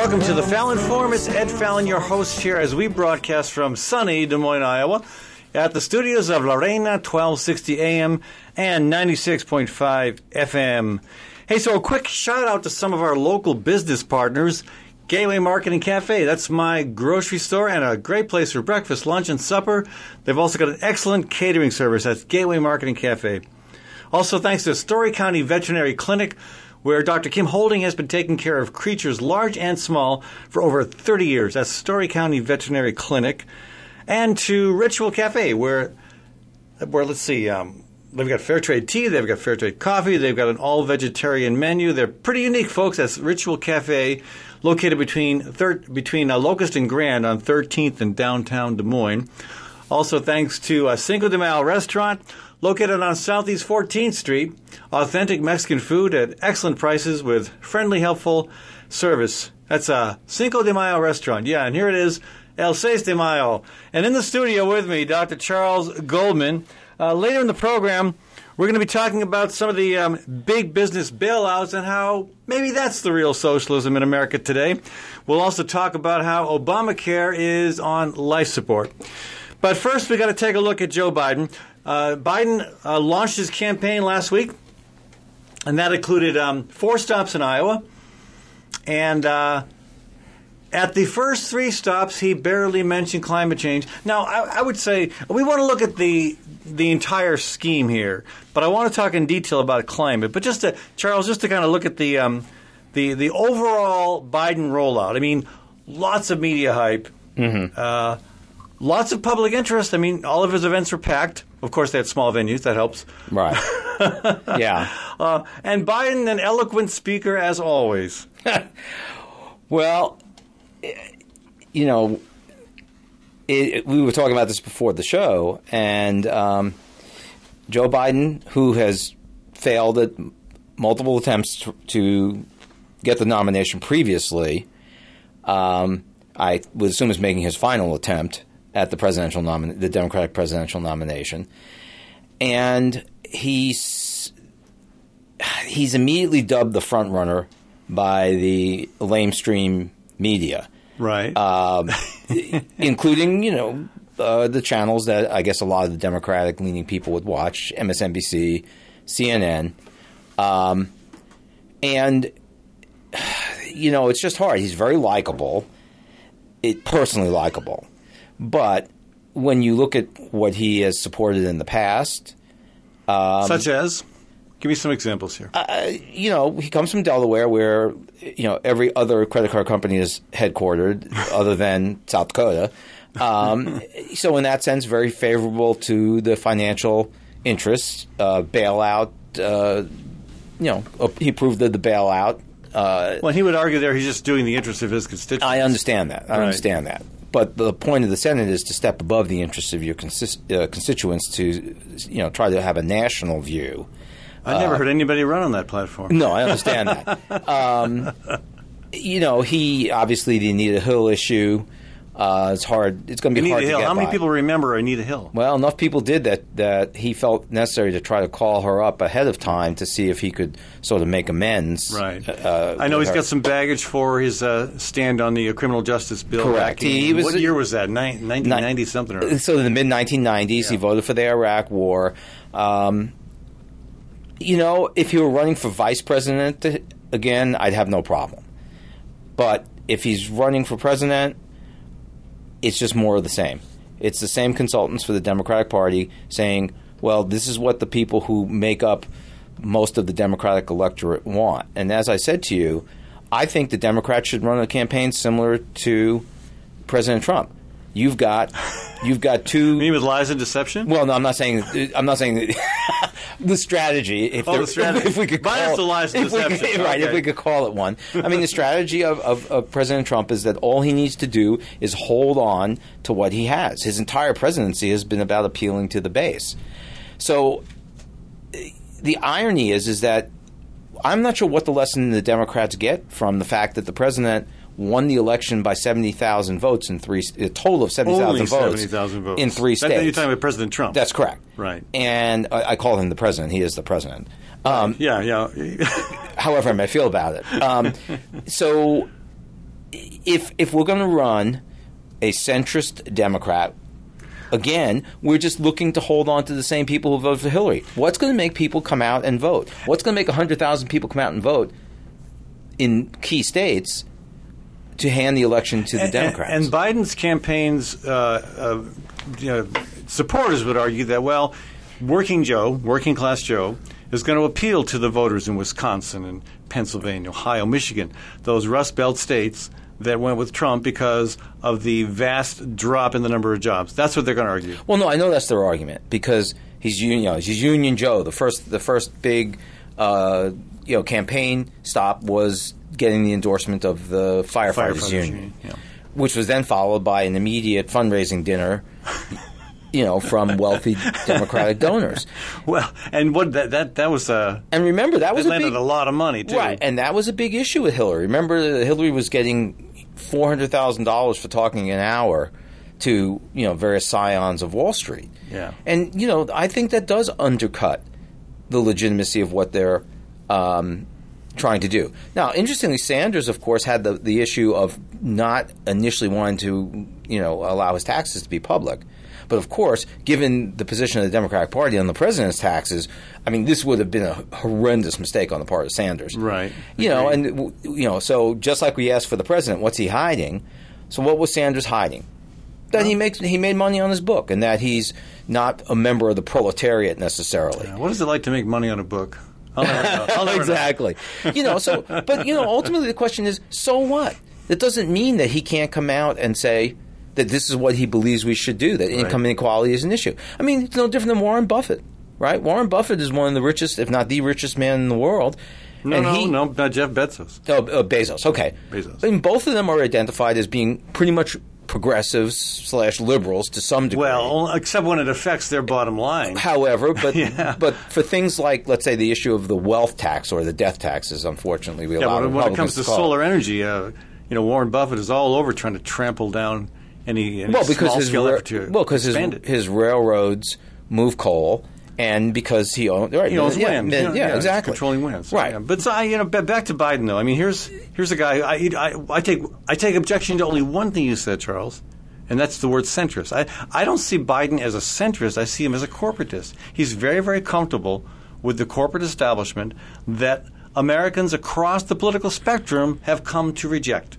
Welcome to the Fallon Forum. It's Ed Fallon, your host here, as we broadcast from sunny Des Moines, Iowa, at the studios of Lorena 1260 AM and 96.5 FM. Hey, so a quick shout out to some of our local business partners. Gateway Market and Cafe. That's my grocery store and a great place for breakfast, lunch, and supper. They've also got an excellent catering service. That's Gateway Market and Cafe. Also, thanks to Story County Veterinary Clinic, where Dr. Kim Holding has been taking care of creatures large and small for over 30 years. That's Story County Veterinary Clinic. And to Ritual Cafe, where, where let's see, um, they've got fair trade tea, they've got fair trade coffee, they've got an all vegetarian menu. They're pretty unique, folks. That's Ritual Cafe, located between thir- between uh, Locust and Grand on 13th and downtown Des Moines. Also, thanks to uh, Cinco de Mayo Restaurant, located on Southeast 14th Street. Authentic Mexican food at excellent prices with friendly, helpful service. That's a Cinco de Mayo restaurant. Yeah, and here it is, El Seis de Mayo. And in the studio with me, Dr. Charles Goldman. Uh, later in the program, we're going to be talking about some of the um, big business bailouts and how maybe that's the real socialism in America today. We'll also talk about how Obamacare is on life support. But first, we got to take a look at Joe Biden. Uh, Biden uh, launched his campaign last week, and that included um, four stops in Iowa. And uh, at the first three stops, he barely mentioned climate change. Now, I, I would say we want to look at the the entire scheme here, but I want to talk in detail about climate. But just to Charles, just to kind of look at the um, the the overall Biden rollout. I mean, lots of media hype. Uh, lots of public interest. I mean, all of his events were packed. Of course, they had small venues. That helps. Right. yeah. Uh, and Biden, an eloquent speaker as always. Well, you know, it, we were talking about this before the show, and um, Joe Biden, who has failed at multiple attempts to, to get the nomination previously, um, I would assume is making his final attempt at the presidential nomin- the Democratic presidential nomination, and he's he's immediately dubbed the front runner by the lamestream media. Right. um, including you know uh, the channels that I guess a lot of the Democratic leaning people would watch: MSNBC, CNN, um, and you know it's just hard. He's very likable, it personally likable, but when you look at what he has supported in the past, um, Such as? Give me some examples here. uh, you know, he comes from Delaware, where you know every other credit card company is headquartered, other than South Dakota. Um, so, in that sense, very favorable to the financial interests. Uh, bailout, uh, you know, uh, he proved that the bailout. Uh, well, he would argue there he's just doing the interest of his constituents. I understand that. I Right. understand that. But the point of the Senate is to step above the interests of your consist- uh, constituents to, you know, try to have a national view. I never heard anybody run on that platform. No, I understand that. Um, you know, he obviously the Anita Hill issue. Uh, it's hard. It's going to be Anita hard Hill. to get How many by. people remember Anita Hill? Well, enough people did that that he felt necessary to try to call her up ahead of time to see if he could sort of make amends. Right. Uh, I know he's her. got some baggage for his uh, stand on the uh, criminal justice bill. Correct. in- He was- what year was that? Nin- 1990 something. Or, So in the mid 1990s, he voted for the Iraq War. Um, you know, if he were running for vice president again, I'd have no problem. But if he's running for president, it's just more of the same. It's the same consultants for the Democratic Party saying, well, this is what the people who make up most of the Democratic electorate want. And as I said to you, I think the Democrats should run a campaign similar to President Trump. You've got you've got two you mean with lies and deception? well, no, I'm not saying. I'm not saying the strategy. If, Oh, the strategy. if we could call Minus it, the lies and if we could- deception. right? If we could call it one. I mean, the strategy of, of, of President Trump is that all he needs to do is hold on to what he has. His entire presidency has been about appealing to the base. So the irony is, is that I'm not sure what the lesson the Democrats get from the fact that the president won the election by 70,000 votes in three, a total of 70,000 Only votes, 70,000 votes. in three That- states. You're talking about President Trump. That's correct. Right. And I, I call him the president. He is the president. Um, yeah, yeah. however I may feel about it. Um, so if if we're going to run a centrist Democrat, again, we're just looking to hold on to the same people who voted for Hillary. What's going to make people come out and vote? What's going to make 100,000 people come out and vote in key states to hand the election to the And- Democrats? And, Biden's campaign's uh, uh, you know, supporters would argue that, well, working Joe, working class Joe, is going to appeal to the voters in Wisconsin and Pennsylvania, Ohio, Michigan, those Rust Belt states that went with Trump because of the vast drop in the number of jobs. That's what they're going to argue. Well, no, I know that's their argument because he's union, you know, he's Union Joe. The first, the first big, uh, you know, campaign stop was getting the endorsement of the firefighters, Firefighters union, union, yeah. which was then followed by an immediate fundraising dinner, you know, from wealthy Democratic donors. Well, and what that that, that was uh, And remember, that was that a landed big, a lot of money too. right, and that was a big issue with Hillary. Remember, Hillary was getting four hundred thousand dollars for talking an hour to you know various scions of Wall Street. Yeah. and you know I think that does undercut the legitimacy of what they're um, trying to do. Now, interestingly, Sanders, of course, had the the issue of not initially wanting to you know allow his taxes to be public. But of course, given the position of the Democratic Party on the president's taxes, I mean, this would have been a horrendous mistake on the part of Sanders. Right. You know, and you know, so just like we asked for the president, what's he hiding? So what was Sanders hiding? That he makes he made money on his book, and that he's not a member of the proletariat necessarily. what is it like to make money on a book? I'll never know. I'll never know. exactly. you know, so but you know, ultimately the question is, so what? That doesn't mean that he can't come out and say that this is what he believes we should do. That income inequality is an issue. I mean, it's no different than Warren Buffett, right? Warren Buffett is one of the richest, if not the richest man in the world. No, and no, he, no, not Jeff Bezos. Oh, uh, Bezos. Okay. Bezos. I mean, both of them are identified as being pretty much progressives slash liberals to some degree. Well, except when it affects their bottom line. However, but Yeah. but for things like let's say the issue of the wealth tax or the death taxes, unfortunately, we Yeah, allow when, when it comes to call solar energy, uh, you know, Warren Buffett is all over trying to trample down any, any well because small his scale ra- effort to well because his, his railroads move coal. And because he owns, right, He owns yeah, land. yeah, Yeah, yeah, exactly, Controlling land. So, right? But so, you know, back to Biden though. I mean, here's here's a guy. I, I I take I take objection to only one thing you said, Charles, and that's the word centrist. I I don't see Biden as a centrist. I see him as a corporatist. He's very very comfortable with the corporate establishment that Americans across the political spectrum have come to reject,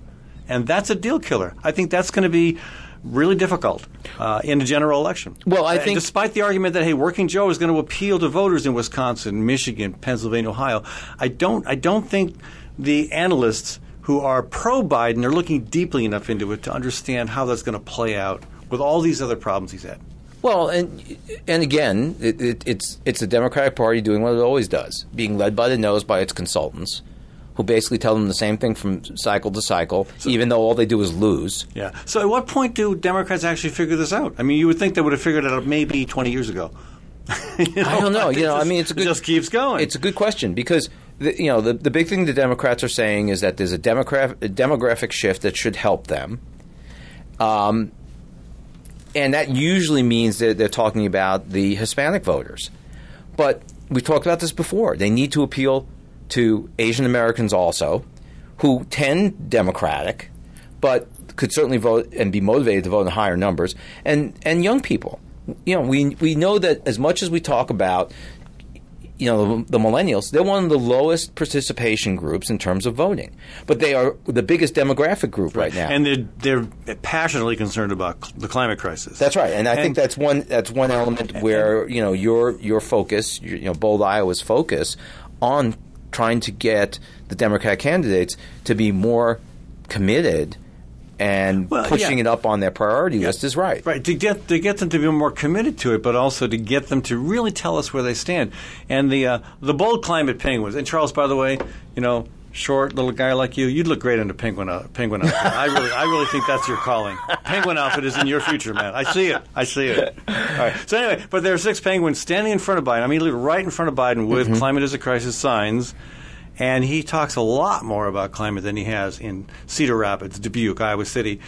and that's a deal killer. I think that's going to be. Really difficult uh, in a general election. Well, I Uh, think- despite the argument that hey, Working Joe is going to appeal to voters in Wisconsin, Michigan, Pennsylvania, Ohio, I don't. I don't think the analysts who are pro Biden are looking deeply enough into it to understand how that's going to play out with all these other problems he's had. Well, and and again, it, it, it's it's the Democratic Party doing what it always does, being led by the nose by its consultants, who basically tell them the same thing from cycle to cycle, even though all they do is lose. Yeah. So, at what point do Democrats actually figure this out? I mean, you would think they would have figured it out maybe 20 years ago. You I don't know. You know, I mean, it's a it just keeps going. It's a good question because the, you know the the big thing the Democrats are saying is that there's a demographic a demographic shift that should help them. Um, and that usually means that they're talking about the Hispanic voters. But we've talked about this before. They need to appeal to Asian Americans also, who tend Democratic, but could certainly vote and be motivated to vote in higher numbers, and and young people. You know, we we know that as much as we talk about you know the, the millennials they're one of the lowest participation groups in terms of voting but they are the biggest demographic group right, now and they're they're passionately concerned about cl- the climate crisis. that's right and i think that's one that's one element where you know your your focus your, you know bold iowa's focus on trying to get the democratic candidates to be more committed and Well, pushing yeah. it up on their priority list is right Right to get to get them to be more committed to it, but also to get them to really tell us where they stand. And the uh, the bold climate penguins. And Charles, by the way, you know, short little guy like you, you'd look great in a penguin uh, penguin outfit. I really I really think that's your calling. Penguin outfit is in your future, man. I see it. I see it. All right. So anyway, but there are six penguins standing in front of Biden. I mean, right in front of Biden with "climate is a crisis" signs. And he talks a lot more about climate than he has in Cedar Rapids, Dubuque, Iowa City,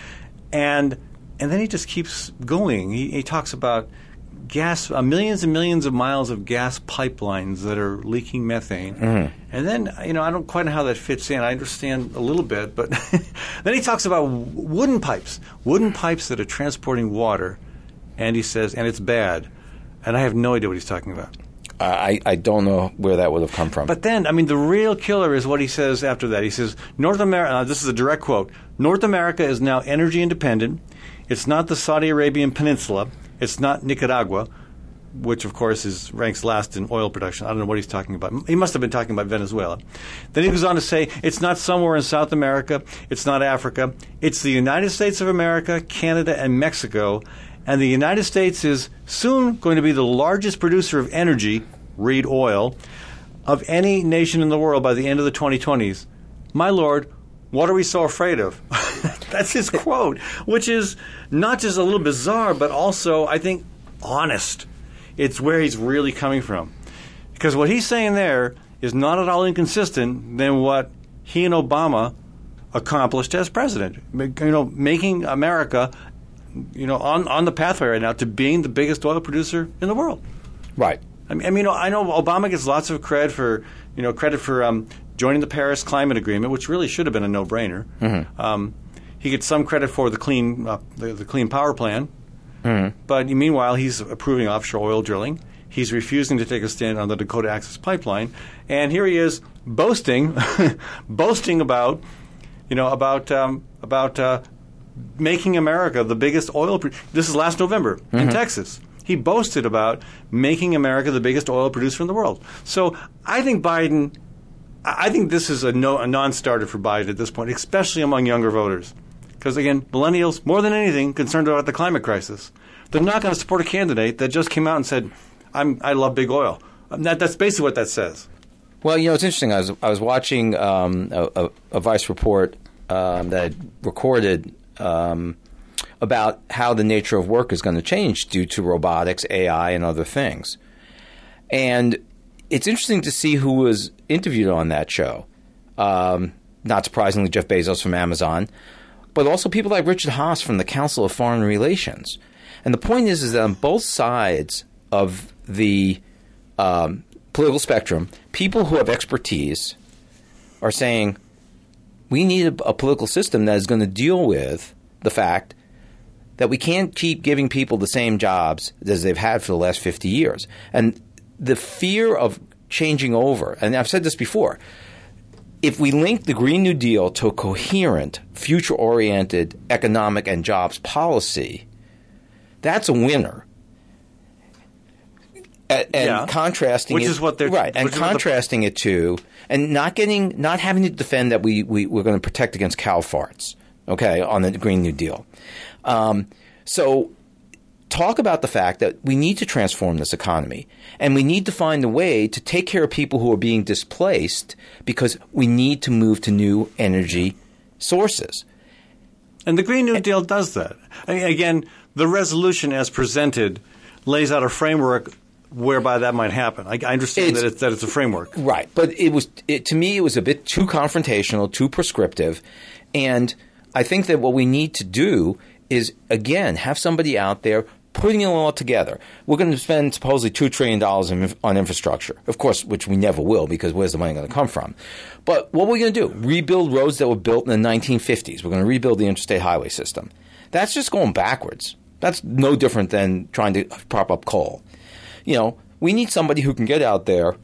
and and then he just keeps going. He, he talks about gas, uh, millions and millions of miles of gas pipelines that are leaking methane. Mm-hmm. And then, you know, I don't quite know how that fits in. I understand a little bit, but then he talks about wooden pipes, wooden pipes that are transporting water, and he says, and it's bad. And I have no idea what he's talking about. I, I don't know where that would have come from. But then, I mean, the real killer is what he says after that. He says, North America, uh, this is a direct quote North America is now energy independent. It's not the Saudi Arabian Peninsula. It's not Nicaragua, which, of course, is ranks last in oil production. I don't know what he's talking about. He must have been talking about Venezuela. Then he goes on to say, it's not somewhere in South America. It's not Africa. It's the United States of America, Canada, and Mexico. And the United States is soon going to be the largest producer of energy, read oil, of any nation in the world by the end of the 2020s. My lord, what are we so afraid of? That's his quote, which is not just a little bizarre, but also, I think, honest. It's where he's really coming from. Because what he's saying there is not at all inconsistent than what he and Obama accomplished as president. You know, making America, you know, on, on the pathway right now to being the biggest oil producer in the world. right. I mean, I mean, I know Obama gets lots of credit for, you know, credit for um, joining the Paris Climate Agreement, which really should have been a no-brainer. Um, he gets some credit for the clean, uh, the, the clean power plan, but meanwhile, he's approving offshore oil drilling. He's refusing to take a stand on the Dakota Access Pipeline, and here he is boasting, boasting about, you know, about um, about uh, making America the biggest oil. Pro- this is last November in Texas. He boasted about making America the biggest oil producer in the world. So I think Biden, I think this is a, no, a non-starter for Biden at this point, especially among younger voters. Because again, millennials, more than anything, concerned about the climate crisis. They're not going to support a candidate that just came out and said, "I'm I love big oil." Um, That, that's basically what that says. Well, you know, it's interesting. I was I was watching um, a, a, a Vice report um, that I recorded um, about how the nature of work is going to change due to robotics, AI, and other things. And it's interesting to see who was interviewed on that show. Um, not surprisingly, Jeff Bezos from Amazon, but also people like Richard Haass from the Council of Foreign Relations. And the point is, is that on both sides of the um, political spectrum, people who have expertise are saying we need a, a political system that is going to deal with the fact that we can't keep giving people the same jobs as they've had for the last 50 years. And the fear of changing over, and I've said this before, if we link the Green New Deal to a coherent, future oriented economic and jobs policy, that's a winner. A- And, Yeah. contrasting Which it, is what they're- right, and what the- contrasting it to, and not getting, not having to defend that we, we we're going to protect against cow farts, okay, on the Green New Deal. Um, so talk about the fact that we need to transform this economy and we need to find a way to take care of people who are being displaced because we need to move to new energy sources. And the Green New Deal does that. I mean, again, the resolution as presented lays out a framework whereby that might happen. I, I understand It's- that it's, that it's a framework. Right, but it was it, to me it was a bit too confrontational, too prescriptive, and I think that what we need to do is again have somebody out there putting it all together. We're going to spend supposedly two trillion dollars on infrastructure, of course, which we never will because where's the money going to come from? But what are we going to do? Rebuild roads that were built in the 1950s. We're going to rebuild the interstate highway system. That's just going backwards. That's no different than trying to prop up coal. You know, we need somebody who can get out there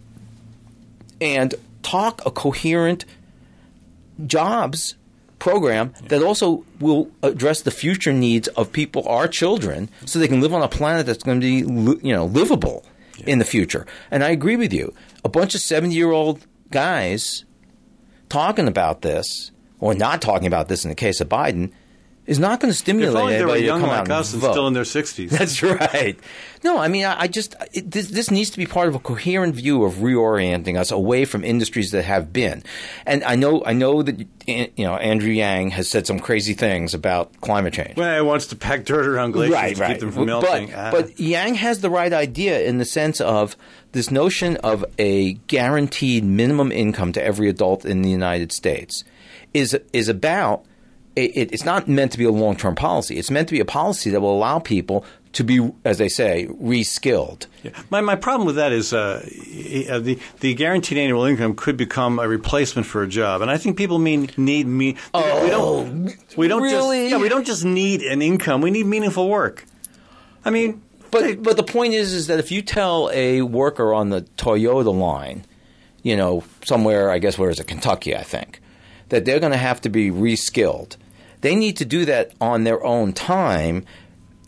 and talk a coherent jobs program that also will address the future needs of people, our children, so they can live on a planet that's going to be, you know, livable in the future. And I agree with you. A bunch of seventy-year-old guys talking about this, or not talking about this in the case of Biden, is not going to If stimulate only they were anybody young come like us and still in their 60s. That's right. No, I mean, I, I just it, this, this needs to be part of a coherent view of reorienting us away from industries that have been. And I know, I know that you know Andrew Yang has said some crazy things about climate change. well, it wants to pack dirt around glaciers Right, to right. keep them from melting. But, Ah. but Yang has the right idea in the sense of this notion of a guaranteed minimum income to every adult in the United States is is about. It, it's not meant to be a long term policy. It's meant to be a policy that will allow people to be, as they say, reskilled. Yeah. My, my problem with that is uh, the the guaranteed annual income could become a replacement for a job, and I think people mean need me. Oh, we don't. We don't really? just. Yeah, we don't just need an income. We need meaningful work. I mean, But but the point is is that if you tell a worker on the Toyota line, you know, somewhere I guess where is it Kentucky, I think, that they're going to have to be reskilled. They need to do that on their own time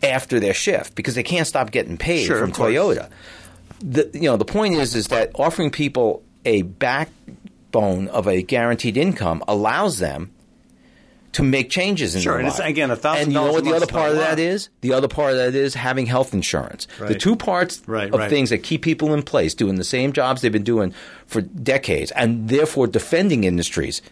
after their shift because they can't stop getting paid Sure, from. Toyota. The, you know, the point is is that offering people a backbone of a guaranteed income allows them to make changes in Sure, their life. again, $1,000 And you know what the other part of a that is? The other part of that is having health insurance. The two parts Right, of right. things that keep people in place doing the same jobs they've been doing for decades and therefore defending industries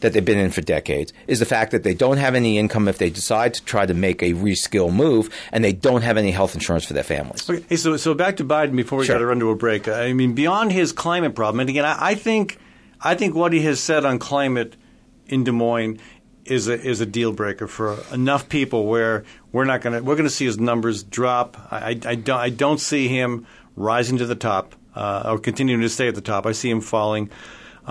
that they've been in for decades is the fact that they don't have any income if they decide to try to make a reskill move and they don't have any health insurance for their families. Okay, so so back to Biden before we Sure. got to run to a break. I mean, beyond his climate problem, and again, I, I think I think what he has said on climate in Des Moines is a is a deal breaker for enough people where we're not going to we're going to see his numbers drop. I, I, I don't I don't see him rising to the top uh, or continuing to stay at the top. I see him falling.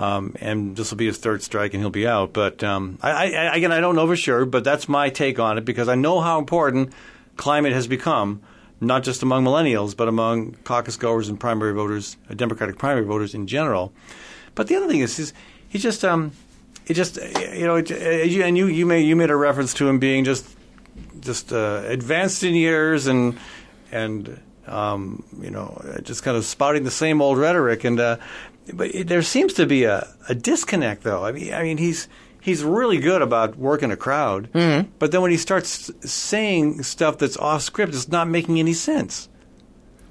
Um, and this will be his third strike, and he'll be out. But um, I, I, again, I don't know for sure, but that's my take on it because I know how important climate has become, not just among millennials, but among caucus goers and primary voters, uh, Democratic primary voters in general. But the other thing is, he just, um, it just, uh, you know, it, uh, and you, you made you made a reference to him being just, just uh, advanced in years and and um, you know, just kind of spouting the same old rhetoric. And uh, but it, there seems to be a, a disconnect, though. I mean, I mean, he's he's really good about working a crowd, Mm-hmm. but then when he starts saying stuff that's off script, it's not making any sense.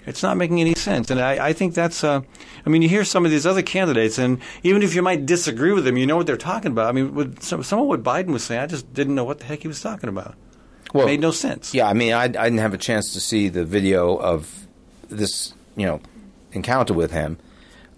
It's not making any sense, and I, I think that's. Uh, I mean, you hear some of these other candidates, and even if you might disagree with them, you know what they're talking about. I mean, with some, some of what Biden was saying, I just didn't know what the heck he was talking about. Well, Made no sense. Yeah, I mean, I, I didn't have a chance to see the video of this, you know, encounter with him.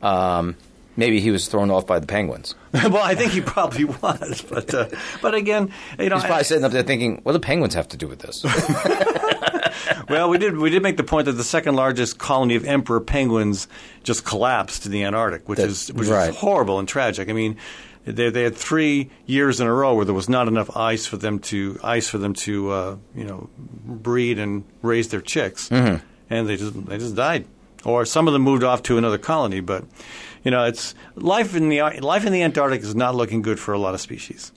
Um, maybe he was thrown off by the Penguins. well, I think he probably was, but uh, but again, you know, He's probably sitting up there thinking, "What do Penguins have to do with this?" well, we did we did make the point that the second largest colony of emperor penguins just collapsed in the Antarctic, which That- is which right. is horrible and tragic. I mean, they they had three years in a row where there was not enough ice for them to ice for them to uh, you know breed and raise their chicks, Mm-hmm. and they just they just died, or some of them moved off to another colony, but. You know, it's life in the life in the Antarctic is not looking good for a lot of species.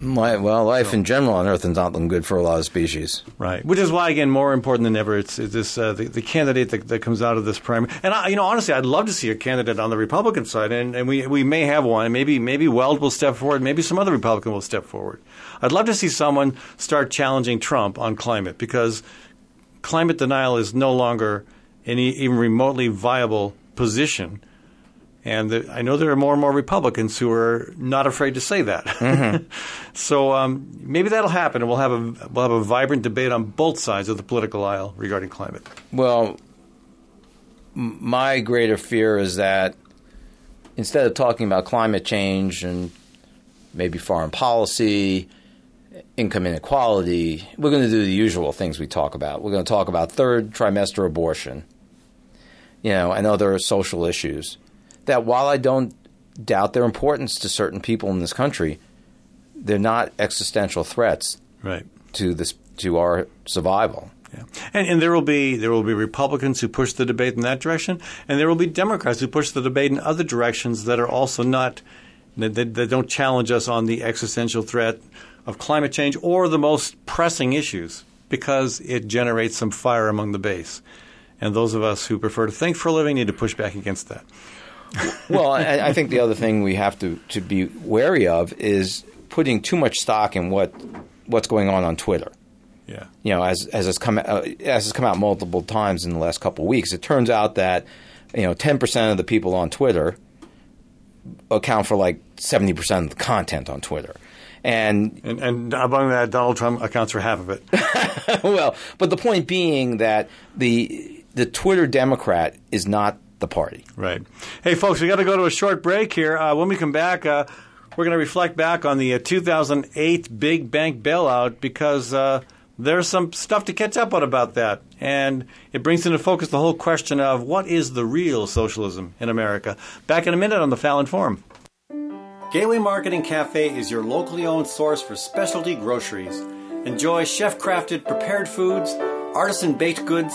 Well, life in general on Earth is not looking good for a lot of species. Right, which is why, again, more important than ever, it's, it's this uh, the, the candidate that, that comes out of this primary. And I, you know, honestly, I'd love to see a candidate on the Republican side, and, and we we may have one. Maybe maybe Weld will step forward. Maybe some other Republican will step forward. I'd love to see someone start challenging Trump on climate because climate denial is no longer any even remotely viable position. And the, I know there are more and more Republicans who are not afraid to say that. so um, maybe that'll happen, and we'll have a we'll have a vibrant debate on both sides of the political aisle regarding climate. Well, my greater fear is that instead of talking about climate change and maybe foreign policy, income inequality, we're going to do the usual things we talk about. We're going to talk about third trimester abortion, you know, and other social issues. That while I don't doubt their importance to certain people in this country, they're not existential threats Right. to this to our survival. Yeah. And, and there will be there will be Republicans who push the debate in that direction, and there will be Democrats who push the debate in other directions that are also not that, that, that don't challenge us on the existential threat of climate change or the most pressing issues because it generates some fire among the base. And those of us who prefer to think for a living need to push back against that. well, I, I think the other thing we have to, to be wary of is putting too much stock in what what's going on on Twitter. Yeah. You know, as as it's come uh, as it's come out multiple times in the last couple of weeks, it turns out that you know ten percent of the people on Twitter account for like seventy percent of the content on Twitter. And And, and among that, Donald Trump accounts for half of it. well, but the point being that the the Twitter Democrat is not the party. Right. Hey, folks, we got to go to a short break here. Uh, when we come back, uh, we're going to reflect back on the uh, 2008 big bank bailout because uh, there's some stuff to catch up on about that. And it brings into focus the whole question of what is the real socialism in America. Back in a minute on the Fallon Forum. Gateway Marketing Cafe is your locally owned source for specialty groceries. Enjoy chef crafted prepared foods, artisan baked goods,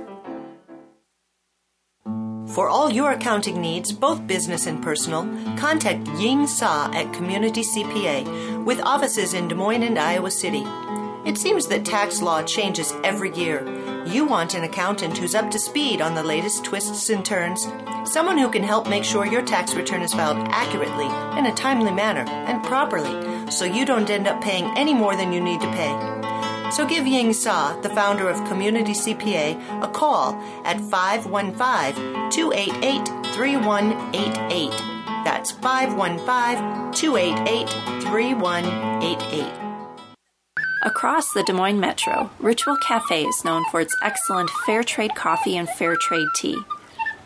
For all your accounting needs, both business and personal, contact Ying Sa at Community CPA with offices in Des Moines and Iowa City. It seems that tax law changes every year. You want an accountant who's up to speed on the latest twists and turns, someone who can help make sure your tax return is filed accurately, in a timely manner, and properly, so you don't end up paying any more than you need to pay. So give Ying Sa, the founder of Community CPA, a call at 515 288 3188. That's 515 288 3188. Across the Des Moines Metro, Ritual Cafe is known for its excellent fair trade coffee and fair trade tea.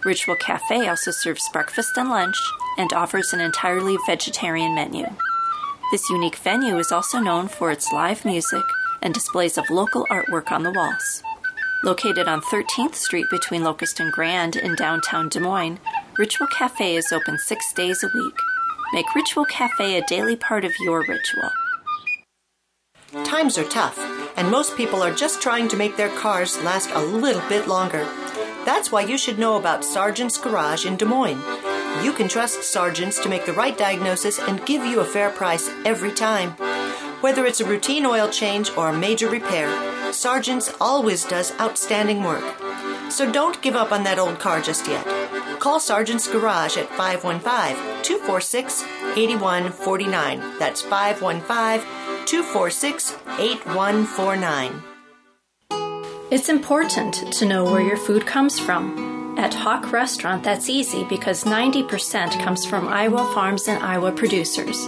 Ritual Cafe also serves breakfast and lunch and offers an entirely vegetarian menu. This unique venue is also known for its live music and displays of local artwork on the walls. Located on 13th Street between Locust and Grand in downtown Des Moines, Ritual Cafe is open six days a week. Make Ritual Cafe a daily part of your ritual. Times are tough, and most people are just trying to make their cars last a little bit longer. That's why you should know about Sargent's Garage in Des Moines. You can trust Sargent's to make the right diagnosis and give you a fair price every time. Whether it's a routine oil change or a major repair, Sargent's always does outstanding work. So don't give up on that old car just yet. Call Sargent's Garage at 515 246 8149. That's 515 246 8149. It's important to know where your food comes from. At HoQ Restaurant, that's easy because 90% comes from Iowa farms and Iowa producers.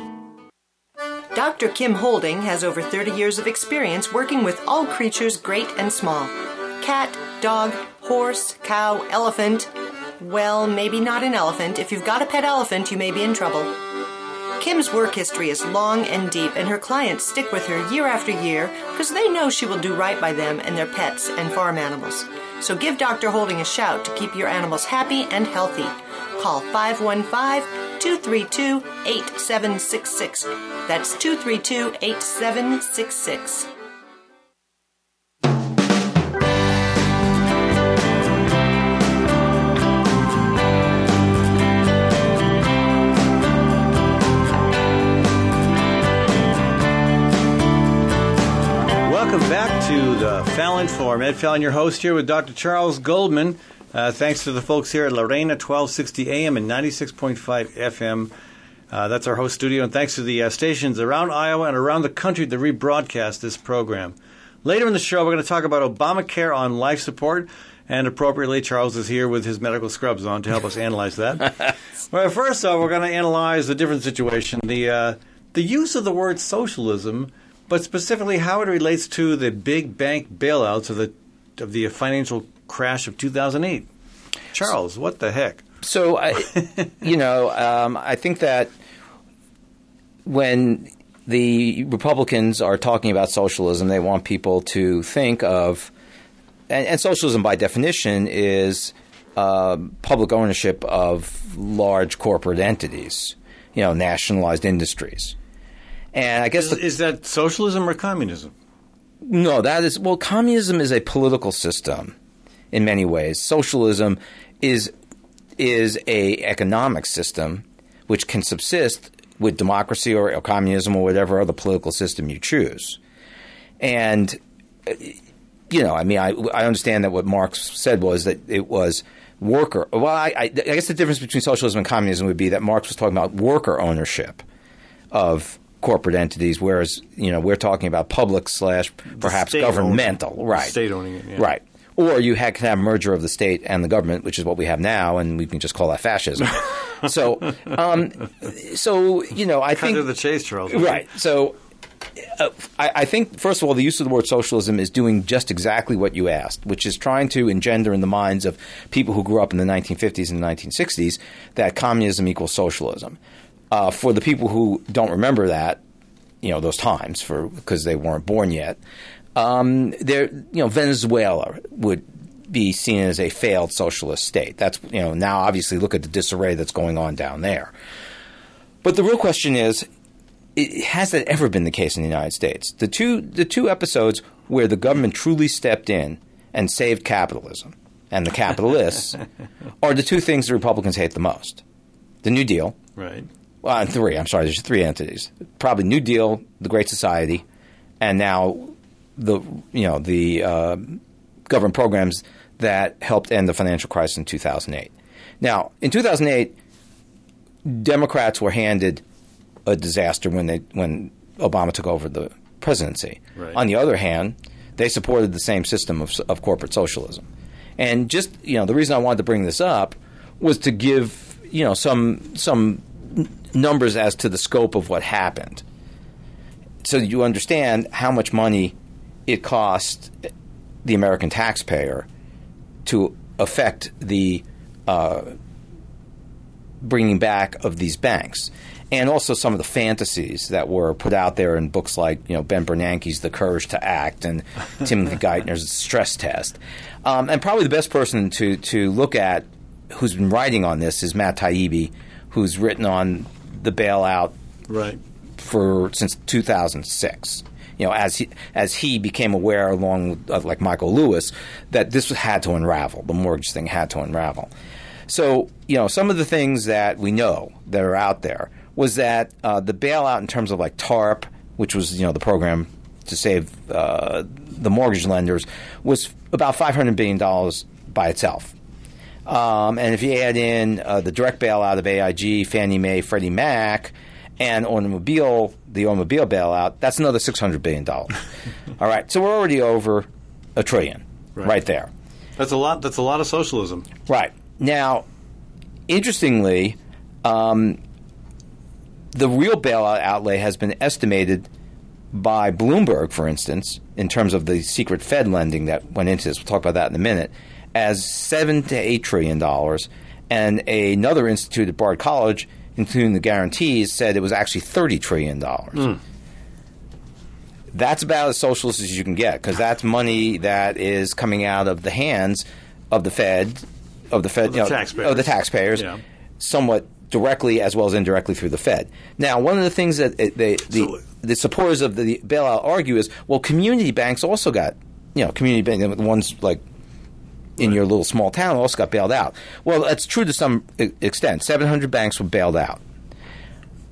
Dr. Kim Holding has over 30 years of experience working with all creatures great and small cat, dog, horse, cow, elephant. Well, maybe not an elephant. If you've got a pet elephant, you may be in trouble. Kim's work history is long and deep, and her clients stick with her year after year because they know she will do right by them and their pets and farm animals. So give Dr. Holding a shout to keep your animals happy and healthy. Call 515 232 8766. That's 232 8766. Welcome back to the Fallon Forum. Ed Fallon, your host here with Dr. Charles Goldman. Uh, thanks to the folks here at Lorena, 1260 AM and 96.5 FM. Uh, that's our host studio, and thanks to the uh, stations around Iowa and around the country that rebroadcast this program. Later in the show, we're going to talk about Obamacare on life support, and appropriately, Charles is here with his medical scrubs on to help us analyze that. well, first, off, we're going to analyze a different situation the, uh, the use of the word socialism, but specifically how it relates to the big bank bailouts of the, of the financial crash of 2008. Charles, what the heck? So, I, you know, um, I think that when the Republicans are talking about socialism, they want people to think of, and, and socialism by definition is uh, public ownership of large corporate entities, you know, nationalized industries. And I guess Is, is that socialism or communism? no, that is well, communism is a political system in many ways. Socialism is is a economic system which can subsist with democracy or, or communism or whatever other political system you choose. And uh, you know, I mean, I, I understand that what Marx said was that it was worker. Well, I, I, I guess the difference between socialism and communism would be that Marx was talking about worker ownership of corporate entities, whereas you know we're talking about public slash perhaps governmental, owning- right? state owning it, yeah. right? Or you had can have merger of the state and the government, which is what we have now, and we can just call that fascism. so, um, so you know, I Cut think the chase, Charles. Right. So uh, I, I think, first of all, the use of the word socialism is doing just exactly what you asked, which is trying to engender in the minds of people who grew up in the 1950s and 1960s that communism equals socialism. Uh, for the people who don't remember that, you know, those times, for because they weren't born yet, um, there, you know, Venezuela would be seen as a failed socialist state. That's you know now obviously look at the disarray that's going on down there. But the real question is, it, has that ever been the case in the United States? The two the two episodes where the government truly stepped in and saved capitalism and the capitalists are the two things the Republicans hate the most: the New Deal. Right. Well, three. I'm sorry. There's three entities. Probably New Deal, the Great Society, and now the you know the uh, government programs that helped end the financial crisis in 2008. Now, in 2008, Democrats were handed a disaster when they when Obama took over the presidency. Right. On the other hand, they supported the same system of, of corporate socialism. And just you know, the reason I wanted to bring this up was to give you know some some numbers as to the scope of what happened, so you understand how much money it cost the American taxpayer to affect the uh, bringing back of these banks, and also some of the fantasies that were put out there in books like you know Ben Bernanke's The Courage to Act and Timothy Geithner's Stress Test. Um, and probably the best person to to look at who's been writing on this is Matt Taibbi, who's written on the bailout Right. for since 2006. You know, as he as he became aware, along with uh, like Michael Lewis, that this had to unravel. The mortgage thing had to unravel. So, you know, some of the things that we know that are out there was that uh, the bailout in terms of like TARP, which was you know the program to save uh, the mortgage lenders, was about 500 billion dollars by itself. Um, and if you add in uh, the direct bailout of AIG, Fannie Mae, Freddie Mac, and automobile, the automobile bailout, that's another six hundred billion dollars. All right, so we're already over a trillion, Right. right there. That's a lot. That's a lot of socialism. Right. Now, interestingly, um, the real bailout outlay has been estimated by Bloomberg, for instance, in terms of the secret Fed lending that went into this. We'll talk about that in a minute, as seven to eight trillion dollars. And another institute at Bard College, including the guarantees, said it was actually thirty trillion dollars. Hmm. That's about as socialist as you can get because that's money that is coming out of the hands of the Fed, of the Fed, Of the you know, taxpayers. of the taxpayers, Yeah. somewhat directly as well as indirectly through the Fed. Now, one of the things that they, the, the supporters of the bailout argue is, well, community banks also got, you know, community banks, the ones like in your little small town also got bailed out. Well, that's true to some extent. 700 banks were bailed out.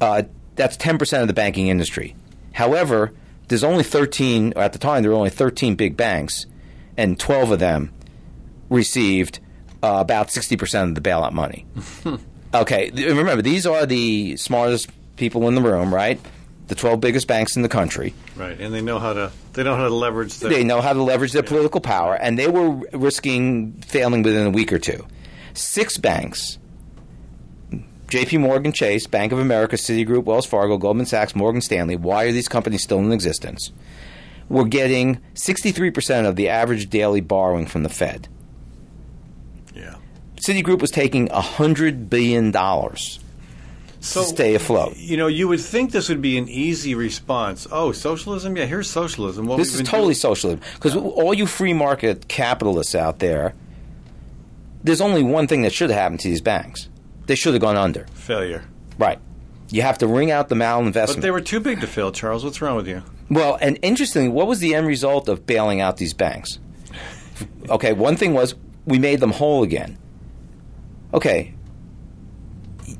Uh, that's 10% of the banking industry. However, there's only 13, or at the time, there were only 13 big banks, and 12 of them received uh, about 60% of the bailout money. okay, remember, these are the smartest people in the room, right? The 12 biggest banks in the country. Right. And they know how to. They know how to leverage. Their, They know how to leverage their political power, and they were risking failing within a week or two. Six banks JP Morgan Chase, Bank of America, Citigroup, Wells Fargo, Goldman Sachs, Morgan Stanley, why are these companies still in existence? We're getting 63% of the average daily borrowing from the Fed. Yeah. Citigroup was taking $100 billion So stay afloat. You know, you would think this would be an easy response. Oh, socialism? Yeah, here's socialism. What This is totally doing- socialism. Because all you free market capitalists out there, there's only one thing that should have happened to these banks. They should have gone under. failure. Right. You have to wring out the malinvestment. But they were too big to fail, Charles. What's wrong with you? Well, and interestingly, what was the end result of bailing out these banks? Okay, one thing was we made them whole again. Okay,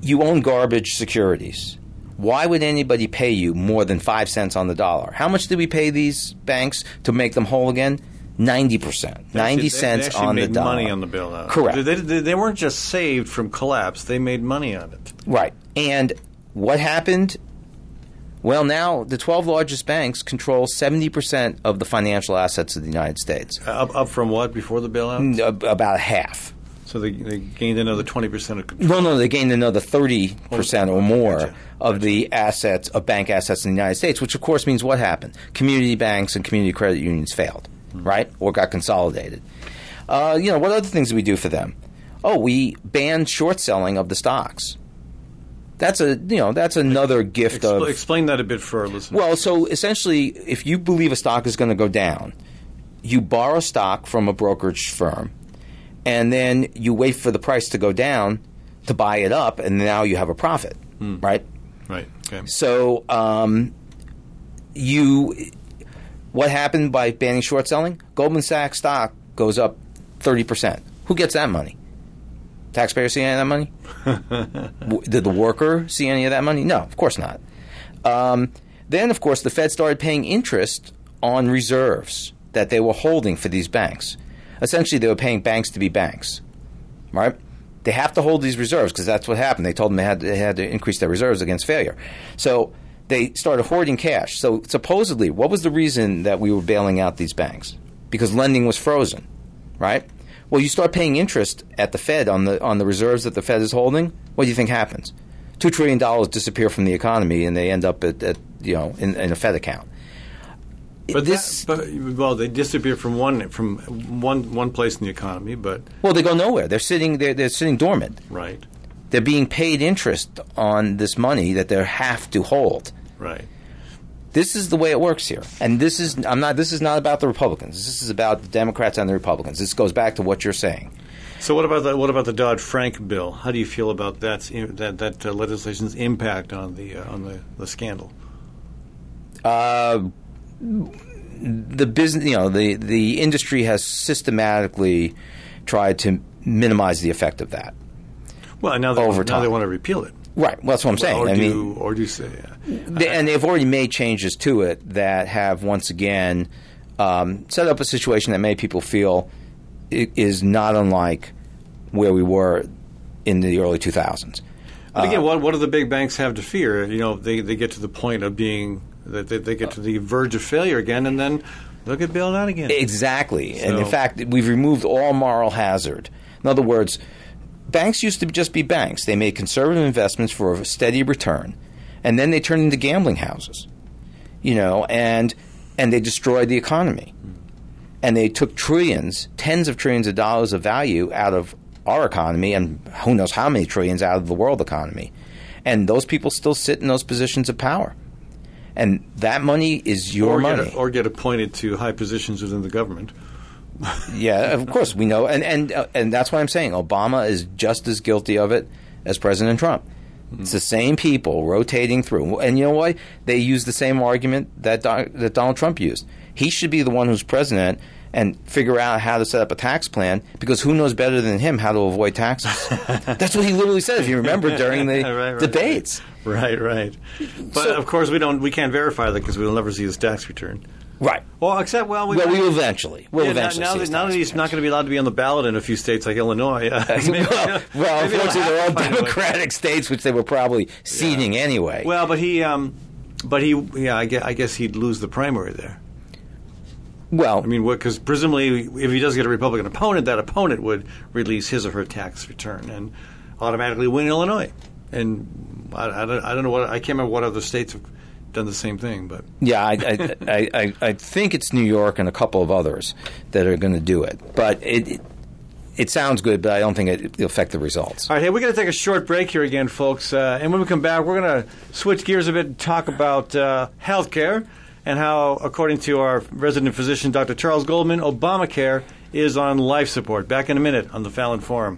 you own garbage securities. Why would anybody pay you more than five cents on the dollar? How much did we pay these banks to make them whole again? Ninety percent, ninety cents on the dollar. money on the bailout. Correct. They, they, they weren't just saved from collapse; they made money on it. Right. And what happened? Well, now the 12 largest banks control 70% of the financial assets of the United States. Up, up from what before the bailout? About half. So they, they gained another twenty percent of control. No, no, they gained another 30% or more Gotcha. of the assets, of bank assets in the United States, which of course means what happened? Community banks and community credit unions failed, right? Or got consolidated. Uh, you know, what other things did we do for them? Oh, we banned short selling of the stocks. That's a, you know, that's another gift of. Explain that a bit for our listeners. Well, so essentially, if you believe a stock is going to go down, you borrow stock from a brokerage firm, and then you wait for the price to go down to buy it up, and now you have a profit, right? right. Okay. So, um, you, what happened by banning short selling? Goldman Sachs stock goes up thirty percent. Who gets that money? Taxpayers see any of that money? Did the worker see any of that money? No, of course not. Um, then, of course, the Fed started paying interest on reserves that they were holding for these banks. Essentially, they were paying banks to be banks, right? They have to hold these reserves because that's what happened. They told them they had, they had to increase their reserves against failure. So they started hoarding cash. So supposedly, what was the reason that we were bailing out these banks? Because lending was frozen, right? Well, you start paying interest at the Fed on the on the reserves that the Fed is holding. What do you think happens? Two trillion dollars disappear from the economy, and they end up at, at you know in, in a Fed account. But this, that, but well, they disappear from one from one one place in the economy, but well, they go nowhere. They're sitting they're, they're sitting dormant. right, They're being paid interest on this money that they have to hold. right. This is the way it works here, and this is I'm not. This is not about the Republicans. This is about the Democrats and the Republicans. This goes back to what you're saying. So what about the what about the Dodd Frank bill? How do you feel about that's that that uh, legislation's impact on the uh, on the, the scandal? Uh, the business, you know, the the industry has systematically tried to minimize the effect of that. Well, now they Over now time. they want to repeal it. Right. Well, that's what I'm saying. Or I do mean, or do you say uh, They, and they've already made changes to it that have once again um, set up a situation that many people feel is not unlike where we were in the early 2000s. But Uh, again, what what do the big banks have to fear? You know, they they get to the point of being that they, they get to the verge of failure again, and then they'll get bailed out again. Exactly. and in fact, we've removed all moral hazard. In other words, banks used to just be banks. They made conservative investments for a steady return, and then they turned into gambling houses. You know, and and they destroyed the economy. And they took trillions, tens of trillions of dollars of value out of our economy and who knows how many trillions out of the world economy. And those people still sit in those positions of power. And that money is your or money. Get, or get appointed to high positions within the government. Yeah, of course we know, and and uh, and that's what I'm saying. Obama is just as guilty of it as President Trump. It's the same people rotating through, and you know what? They use the same argument that Do- that Donald Trump used. He should be the one who's president and figure out how to set up a tax plan because who knows better than him how to avoid taxes? that's what he literally said. If you remember during the Right, right, debates, Right, right. But So- of course, we don't. We can't verify that because we'll never see his tax return. right? Well, except well, we Well, might- we will eventually. We'll yeah, eventually. now, see that, now that he's not going to be allowed to be on the ballot in a few states like Illinois. uh, maybe- well, well, unfortunately, they're all way. Democratic states, which they were probably ceding anyway. Well, but he, um, but he, yeah, I guess, I guess he'd lose the primary there. Well, I mean, because presumably, if he does get a Republican opponent, that opponent would release his or her tax return and automatically win Illinois. And I, I, don't, I don't know what I can't remember what other states have done the same thing, but Yeah, I, I, I, I, I think it's New York and a couple of others that are going to do it. But it, it it sounds good, but I don't think it, will affect the results. All right, hey, we're going to take a short break here again, folks. Uh, and when we come back, we're going to switch gears a bit and talk about uh, health care and how, according to our resident physician, Dr. Charles Goldman, Obamacare is on life support. Back in a minute on the Fallon Forum.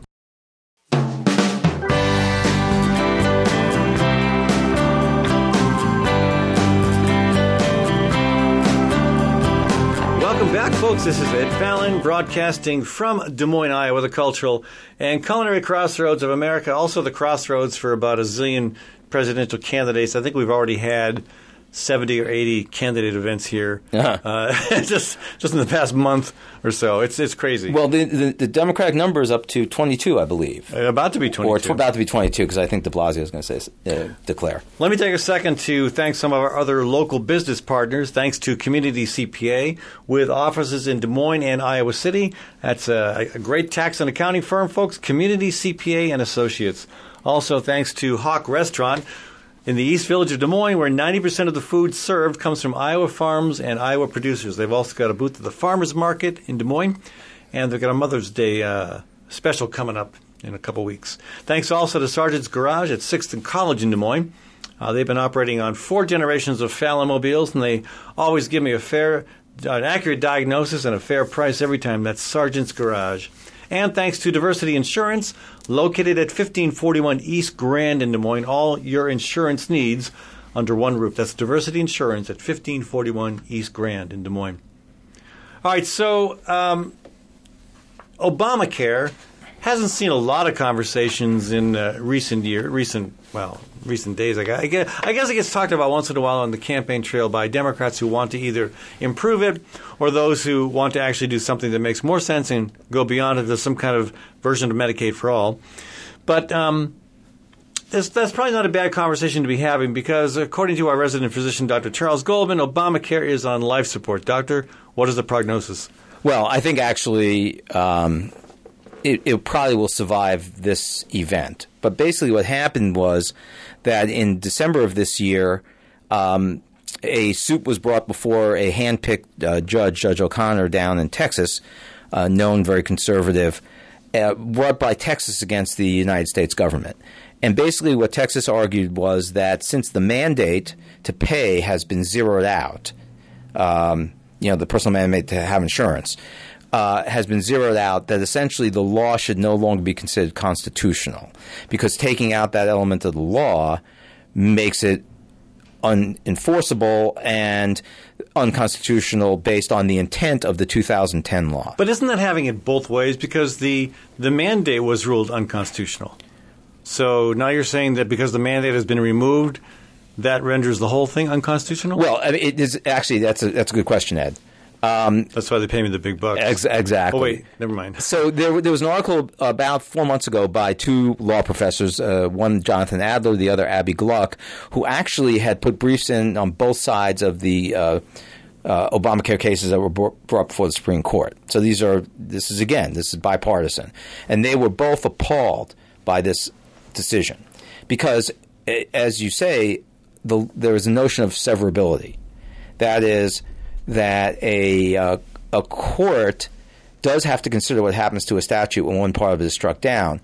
Welcome back, folks. This is Ed Fallon broadcasting from Des Moines, Iowa, the cultural and culinary crossroads of America, also the crossroads for about a zillion presidential candidates. I think we've already had 70 or 80 candidate events here Uh-huh. uh, just just in the past month or so. It's it's crazy. Well, the, the, the Democratic number is up to 22, I believe. Uh, about to be 22. Or it's about to be 22 because I think de Blasio is going to say uh, declare. Let me take a second to thank some of our other local business partners. Thanks to Community CPA with offices in Des Moines and Iowa City. That's a, a great tax and accounting firm, folks. Community CPA and Associates. Also, thanks to HoQ Restaurant in the East Village of Des Moines, where 90% of the food served comes from Iowa farms and Iowa producers. They've also got a booth at the Farmers Market in Des Moines, and they've got a Mother's Day uh, special coming up in a couple weeks. Thanks also to Sergeant's Garage at 6th and College in Des Moines. Uh, they've been operating on four generations of Fallon mobiles, and they always give me a fair, an accurate diagnosis and a fair price every time. That's Sergeant's Garage. And thanks to Diversity Insurance, located at 1541 East Grand in Des Moines, all your insurance needs under one roof. That's Diversity Insurance at 1541 East Grand in Des Moines. All right, so um, Obamacare hasn't seen a lot of conversations in uh, recent year, recent well, recent days. I guess, I guess it gets talked about once in a while on the campaign trail by Democrats who want to either improve it or those who want to actually do something that makes more sense and go beyond it as some kind of version of Medicaid for all. But um, that's, that's probably not a bad conversation to be having because, according to our resident physician, Dr. Charles Goldman, Obamacare is on life support. Doctor, what is the prognosis? Well, I think actually um, it, it probably will survive this event. But basically, what happened was that in December of this year, um, a suit was brought before a handpicked uh, judge, Judge O'Connor, down in Texas, uh, known very conservative, uh, brought by Texas against the United States government. And basically, what Texas argued was that since the mandate to pay has been zeroed out, um, you know, the personal mandate to have insurance, uh, has been zeroed out, that essentially the law should no longer be considered constitutional because taking out that element of the law makes it unenforceable and unconstitutional based on the intent of the 2010 law. But isn't that having it both ways? Because the the mandate was ruled unconstitutional. So now you're saying that because the mandate has been removed, that renders the whole thing unconstitutional? Well, I mean, it is actually that's a that's a good question, Ed. That's why they pay me the big bucks. Ex- exactly. Oh wait, never mind. So there, there was an article about four months ago by two law professors, uh, one Jonathan Adler, the other Abbe Gluck, who actually had put briefs in on both sides of the uh, uh, Obamacare cases that were brought brought before the Supreme Court. So these are this is again this is bipartisan, and they were both appalled by this decision because, as you say, the, there is a notion of severability. That is that a uh, a court does have to consider what happens to a statute when one part of it is struck down.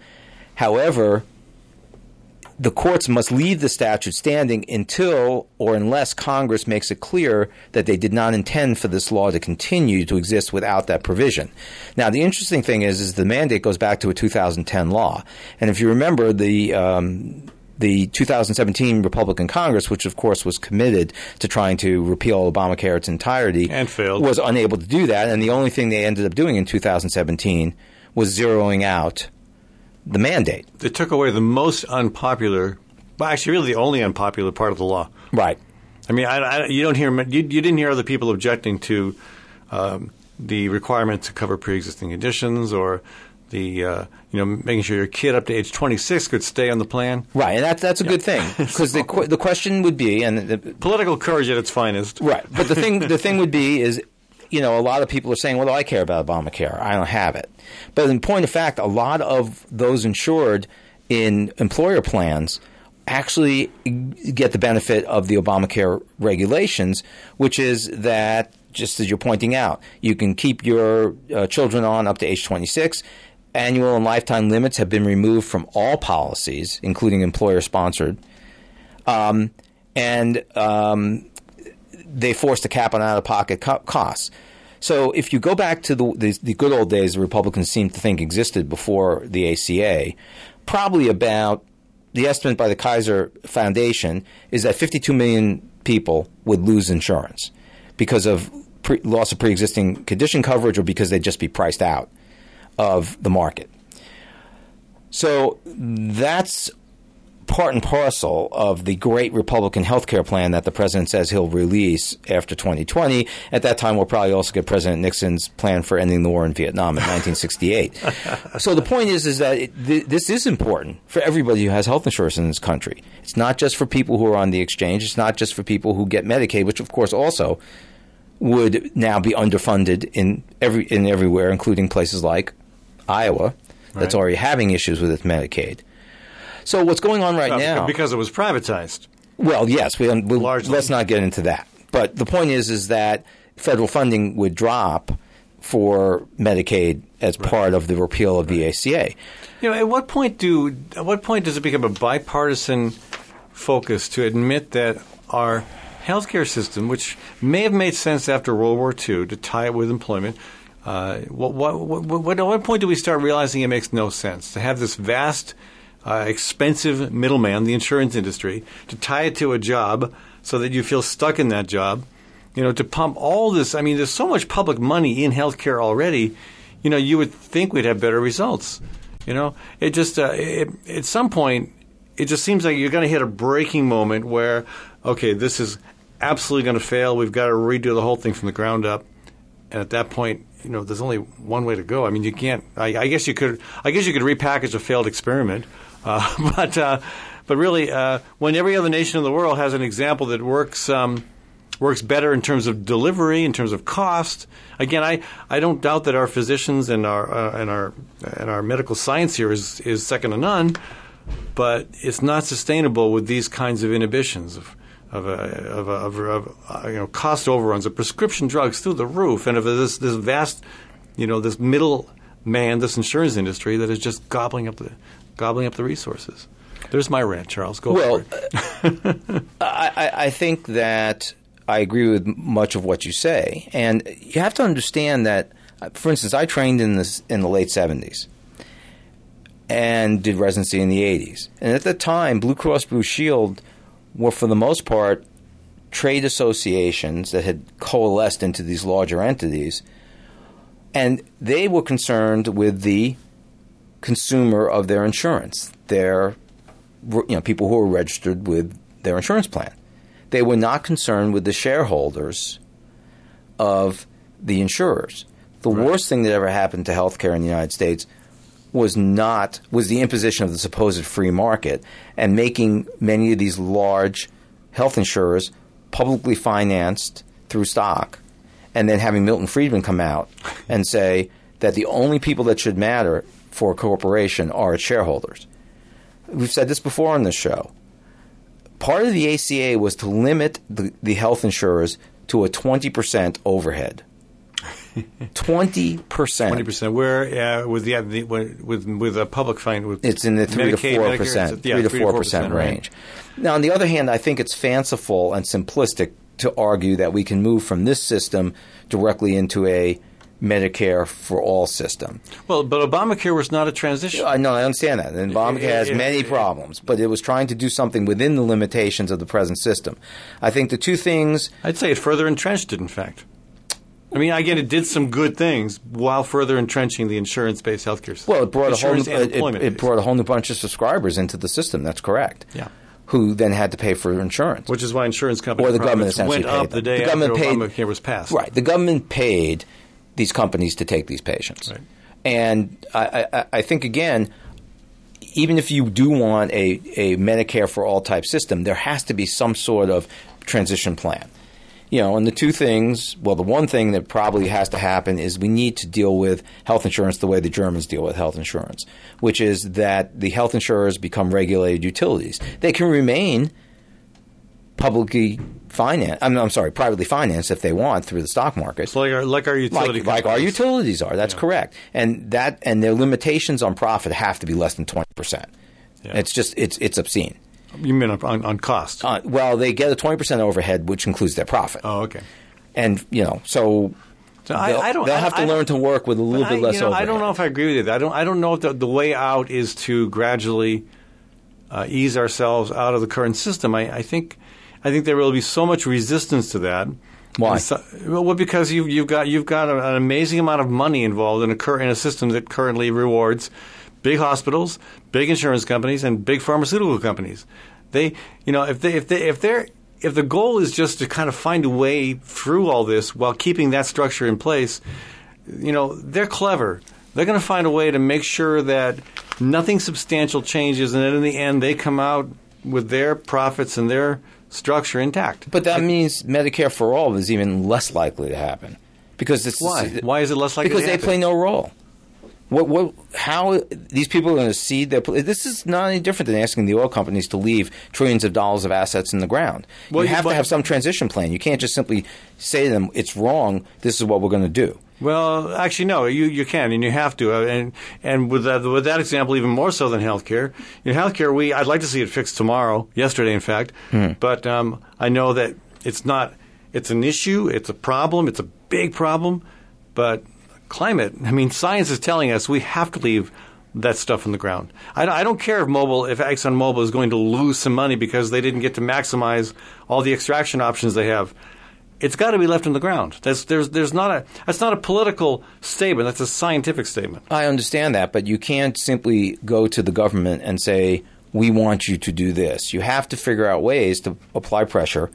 However, the courts must leave the statute standing until or unless Congress makes it clear that they did not intend for this law to continue to exist without that provision. Now, the interesting thing is, is the mandate goes back to a 2010 law, and if you remember the. Um, the 2017 Republican Congress, which of course was committed to trying to repeal Obamacare its entirety, And failed. was unable to do that. And the only thing they ended up doing in 2017 was zeroing out the mandate. They took away the most unpopular, well, actually, really the only unpopular part of the law. Right. I mean, I, I, you don't hear you, you didn't hear other people objecting to um, the requirement to cover pre-existing conditions or the uh, you know making sure your kid up to age 26 could stay on the plan. Right, and that's that's a good thing because the qu- the question would be, and the, Political courage at its finest. right, but the thing the thing would be is, you know, a lot of people are saying, "Well, I care about Obamacare. I don't have it." But in point of fact, a lot of those insured in employer plans actually get the benefit of the Obamacare regulations, which is that just as you're pointing out, you can keep your uh, children on up to age 26. Annual and lifetime limits have been removed from all policies, including employer sponsored. Um, and um, they forced a cap on out of pocket co- costs. So if you go back to the, the, the good old days the Republicans seem to think existed before the ACA, probably about the estimate by the Kaiser Foundation is that 52 million people would lose insurance because of pre- loss of pre-existing condition coverage or because they'd just be priced out of the market. So that's part and parcel of the great Republican health care plan that the president says he'll release after 2020. At that time, we'll probably also get President Nixon's plan for ending the war in Vietnam in 1968. so the point is, is that it, th- this is important for everybody who has health insurance in this country. It's not just for people who are on the exchange. It's not just for people who get Medicaid, which of course also would now be underfunded in every in everywhere, including places like Iowa, that's Right. already having issues with its Medicaid. So what's going on right now? because it was privatized. Well, yes, we, we Largely. let's not get into that. But the point is, is that federal funding would drop for Medicaid as part of the repeal of the ACA. You know, at what point do at what point does it become a bipartisan focus to admit that our healthcare system, which may have made sense after World War II to tie it with employment, uh, what, what, what, what, at what point do we start realizing it makes no sense to have this vast, uh, expensive middleman, the insurance industry, to tie it to a job so that you feel stuck in that job? You know, to pump all this. I mean, there's so much public money in healthcare already. You know, you would think we'd have better results. You know, it just uh, it, at some point, it just seems like you're going to hit a breaking moment where, okay, this is absolutely going to fail. We've got to redo the whole thing from the ground up. And at that point, you know, there's only one way to go. I mean, you can't. I, I guess you could. I guess you could repackage a failed experiment, uh, but uh, but really, uh, when every other nation in the world has an example that works. Um, works better in terms of delivery, in terms of cost. Again, I, I don't doubt that our physicians and our uh, and our and our medical science here is is second to none, but it's not sustainable with these kinds of inhibitions of, a, of, a, of, a, of uh, you know cost overruns of prescription drugs through the roof, and of this this vast you know this middle man, this insurance industry that is just gobbling up the gobbling up the resources. There's my rant, Charles. Go Well, for it. I, I- I think that I agree with much of what you say, and you have to understand that. For instance, I trained in this in the late seventies and did residency in the eighties, and at the time, Blue Cross Blue Shield were for the most part trade associations that had coalesced into these larger entities, and they were concerned with the consumer of their insurance, their you know people who were registered with their insurance plan. They were not concerned with the shareholders of the insurers. The worst thing that ever happened to healthcare in the United States was not was the imposition of the supposed free market and making many of these large health insurers publicly financed through stock and then having Milton Friedman come out and say that the only people that should matter for a corporation are its shareholders. We've said this before on this show. Part of the ACA was to limit the, the health insurers to a 20% overhead. 20%. Twenty percent. Where uh, with the, the with with a public fine with It's in the three Medicaid, to four percent, yeah, three to four percent right. range. Now, on the other hand, I think it's fanciful and simplistic to argue that we can move from this system directly into a Medicare for all system. Well, but Obamacare was not a transition. I know, I understand that. And Obamacare has many problems, but it was trying to do something within the limitations of the present system. I think the two things I'd say it further entrenched it. In fact, I mean, again, it did some good things while further entrenching the insurance-based healthcare system. Well, it brought a whole new, it, it, brought a whole new bunch of subscribers into the system. That's correct. Yeah. Who then had to pay for insurance? which is why insurance companies or the government essentially went up the them. day the government after paid, Obamacare was passed. Right. The government paid these companies to take these patients. Right. And I, I, I think again, even if you do want a, a Medicare for all type system, there has to be some sort of transition plan. You know, and the two things, well, the one thing that probably has to happen is we need to deal with health insurance the way the Germans deal with health insurance, which is that the health insurers become regulated utilities. They can remain publicly financed, I'm, I'm sorry, privately financed if they want through the stock market So like our like our utility like, like our utilities are. That's correct, and that and their limitations on profit have to be less than twenty percent. Yeah. It's just it's it's obscene. You mean on, on cost? Uh, well, they get a twenty percent overhead, which includes their profit, oh, okay. and you know, so. So they'll, I don't- they'll have to I learn to work with a little bit I, less you know, overhead. I don't know if I agree with you. I don't. I don't know if the, the way out is to gradually uh, ease ourselves out of the current system. I, I think. I think there will be so much resistance to that. Why? So- well, because you've, you've got you've got an amazing amount of money involved in a cur- in a system that currently rewards big hospitals, big insurance companies, and big pharmaceutical companies. They, you know, if they if they if they're if the goal is just to kind of find a way through all this while keeping that structure in place, you know, they're clever. They're going to find a way to make sure that nothing substantial changes, and then in the end, they come out with their profits and their structure intact. But that means Medicare for all is even less likely to happen because this Why? Is, Why is it less likely Because to they play no role. What? What? How these people are going to see their? This is not any different than asking the oil companies to leave trillions of dollars of assets in the ground. Well, you you- have to have some transition plan. You can't just simply say to them, "It's wrong. This is what we're going to do." Well, actually, no. You you can and you have to, uh, and and with that with that example, even more so than healthcare. In healthcare, we I'd like to see it fixed tomorrow, yesterday, in fact. But um, I know that it's not. It's an issue. It's a problem. It's a big problem. But climate. I mean, science is telling us we have to leave that stuff on the ground. I, don't- I don't care if Mobil, if ExxonMobil is going to lose some money because they didn't get to maximize all the extraction options they have it's got to be left in the ground. That's, there's, there's not a, that's not a political statement. That's a scientific statement. I understand that, but you can't simply go to the government and say, "We want you to do this." You have to figure out ways to apply pressure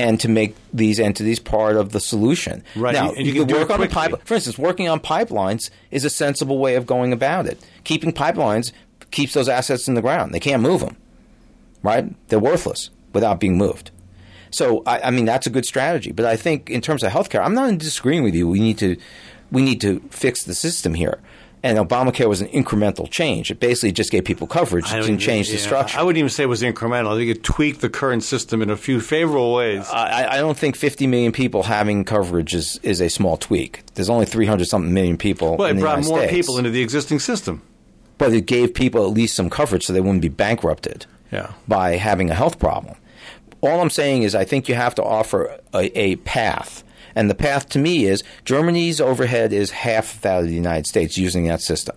and to make these entities part of the solution. Right, now, and you can work on pipe. For instance, working on pipelines is a sensible way of going about it. Keeping pipelines keeps those assets in the ground. They can't move them. Right? They're worthless without being moved. So I, I mean that's a good strategy. But I think in terms of healthcare, I'm not disagreeing with you. We need to we need to fix the system here. And Obamacare was an incremental change. It basically just gave people coverage. It didn't change the structure. I wouldn't even say it was incremental. I think it tweaked the current system in a few favorable ways. I, I don't think 50 million people having coverage is, is a small tweak. There's only 300 something million people. well, it brought United more States. people into the existing system. but it gave people at least some coverage so they wouldn't be bankrupted Yeah. by having a health problem. All I'm saying is I think you have to offer a, a path. And the path to me is Germany's overhead is half that of the United States using that system.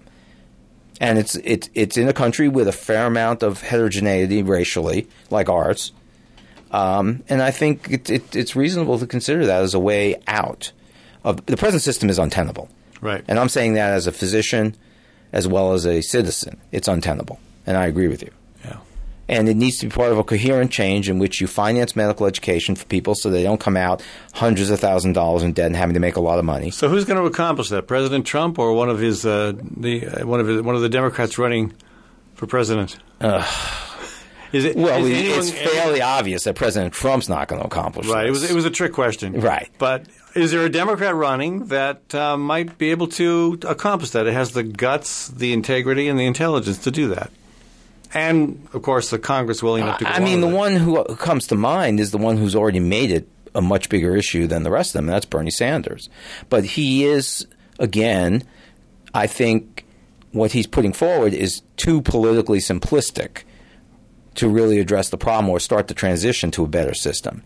And it's, it's, it's in a country with a fair amount of heterogeneity racially, like ours. Um, and I think it, it, it's reasonable to consider that as a way out. Of, the present system is untenable. Right. And I'm saying that as a physician as well as a citizen. It's untenable. And I agree with you. And it needs to be part of a coherent change in which you finance medical education for people so they don't come out hundreds of thousands of dollars in debt and having to make a lot of money. So who's going to accomplish that? President Trump or one of his uh, the uh, one of his, one of the Democrats running for president? Is it Well, is anyone- it's fairly obvious that President Trump's not going to accomplish Right. It was it was a trick question. Right. But is there a Democrat running that uh, might be able to accomplish that? It has the guts, the integrity, and the intelligence to do that. And of course, the Congress willing enough to. Go I mean, the one who who comes to mind is the one who's already made it a much bigger issue than the rest of them, and that's Bernie Sanders. But he is, again, I think what he's putting forward is too politically simplistic to really address the problem or start the transition to a better system.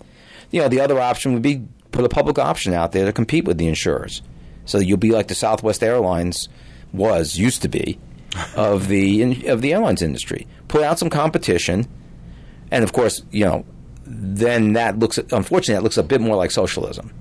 You know, the other option would be put a public option out there to compete with the insurers. So you'll be like the Southwest Airlines was used to be of the of the airlines industry. Put out some competition, and of course, you know, then that looks unfortunately that looks a bit more like socialism,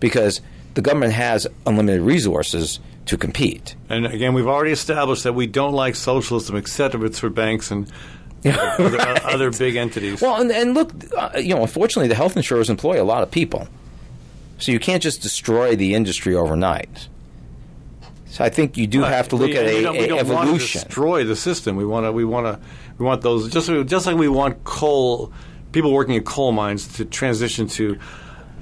because the government has unlimited resources to compete. And again, we've already established that we don't like socialism, except if it's for banks and other, other big entities. Well, and, and look, uh, you know, unfortunately, the health insurers employ a lot of people, so you can't just destroy the industry overnight. So I think you do Right. have to look We- at we a, don't, we don't want to destroy the system. We want to. We want to. We want those just just like we want coal people working in coal mines to transition to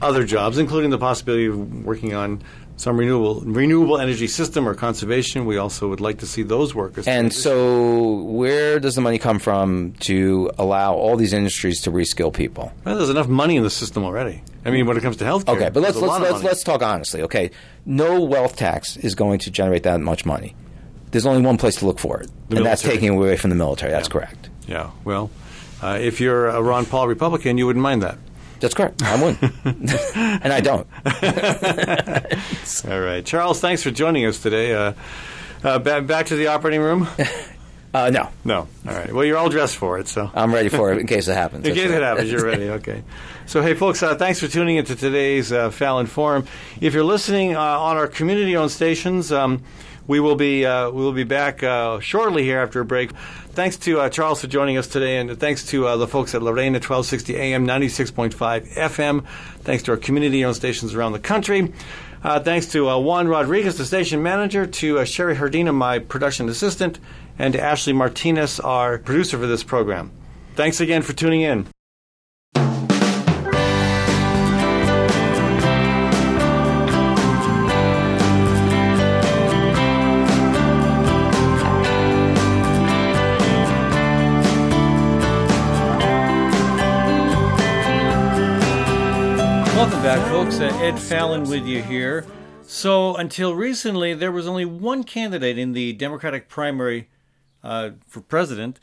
other jobs, including the possibility of working on some renewable renewable energy system or conservation. We also would like to see those workers. And transition. so, where does the money come from to allow all these industries to reskill people? well, there's enough money in the system already. I mean, when it comes to healthcare, Okay, but let's let's let's, let's talk honestly. Okay, no wealth tax is going to generate that much money. There's only one place to look for it, The and that's taking away from the military. That's Yeah. correct. Yeah. Well, uh, if you're a Ron Paul Republican, you wouldn't mind that. That's correct. I wouldn't, and I don't. All right, Charles. Thanks for joining us today. Uh, uh, ba- back to the operating room. Uh, no, No. All right. Well, you're all dressed for it, so. I'm ready for it in case it happens. In case right. it happens, you're ready. Okay. So, hey, folks, uh, thanks for tuning into today's uh, Fallon Forum. If you're listening uh, on our community owned stations, um, We will be uh, we will be back uh, shortly here after a break. Thanks to uh, Charles for joining us today, and thanks to uh, the folks at La Reina 1260 AM, 96.5 FM. Thanks to our community-owned stations around the country. Uh, thanks to uh, Juan Rodriguez, the station manager, to Sherry Hardina, my production assistant, and to Ashley Martinez, our producer for this program. Thanks again for tuning in. Folks. Uh, Ed Fallon with you here. So, until recently, there was only one candidate in the Democratic primary uh, for president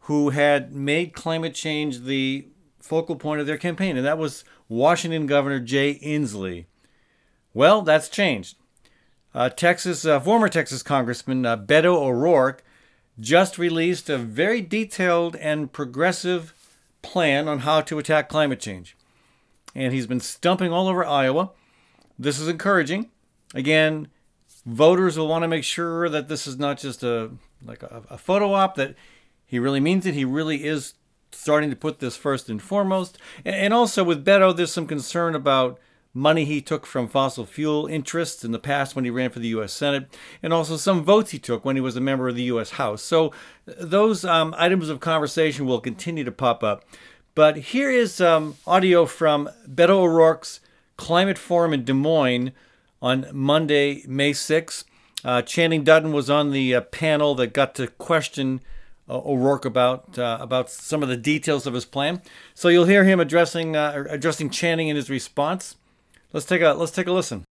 who had made climate change the focal point of their campaign, and that was Washington Governor Jay Inslee. Well, that's changed. Uh, Texas, uh, former Texas Congressman uh, Beto O'Rourke just released a very detailed and progressive plan on how to attack climate change and he's been stumping all over Iowa. This is encouraging. Again, voters will want to make sure that this is not just a like a, a photo op that he really means it. He really is starting to put this first and foremost. And, and also with Beto, there's some concern about money he took from fossil fuel interests in the past when he ran for the U.S. Senate, and also some votes he took when he was a member of the U.S. House. So those um, items of conversation will continue to pop up. But here is um, audio from Beto O'Rourke's Climate Forum in Des Moines on Monday, May 6th. Uh, Channing Dutton was on the uh, panel that got to question uh, O'Rourke about uh, about some of the details of his plan. So you'll hear him addressing uh, addressing Channing in his response. Let's take a let's take a listen.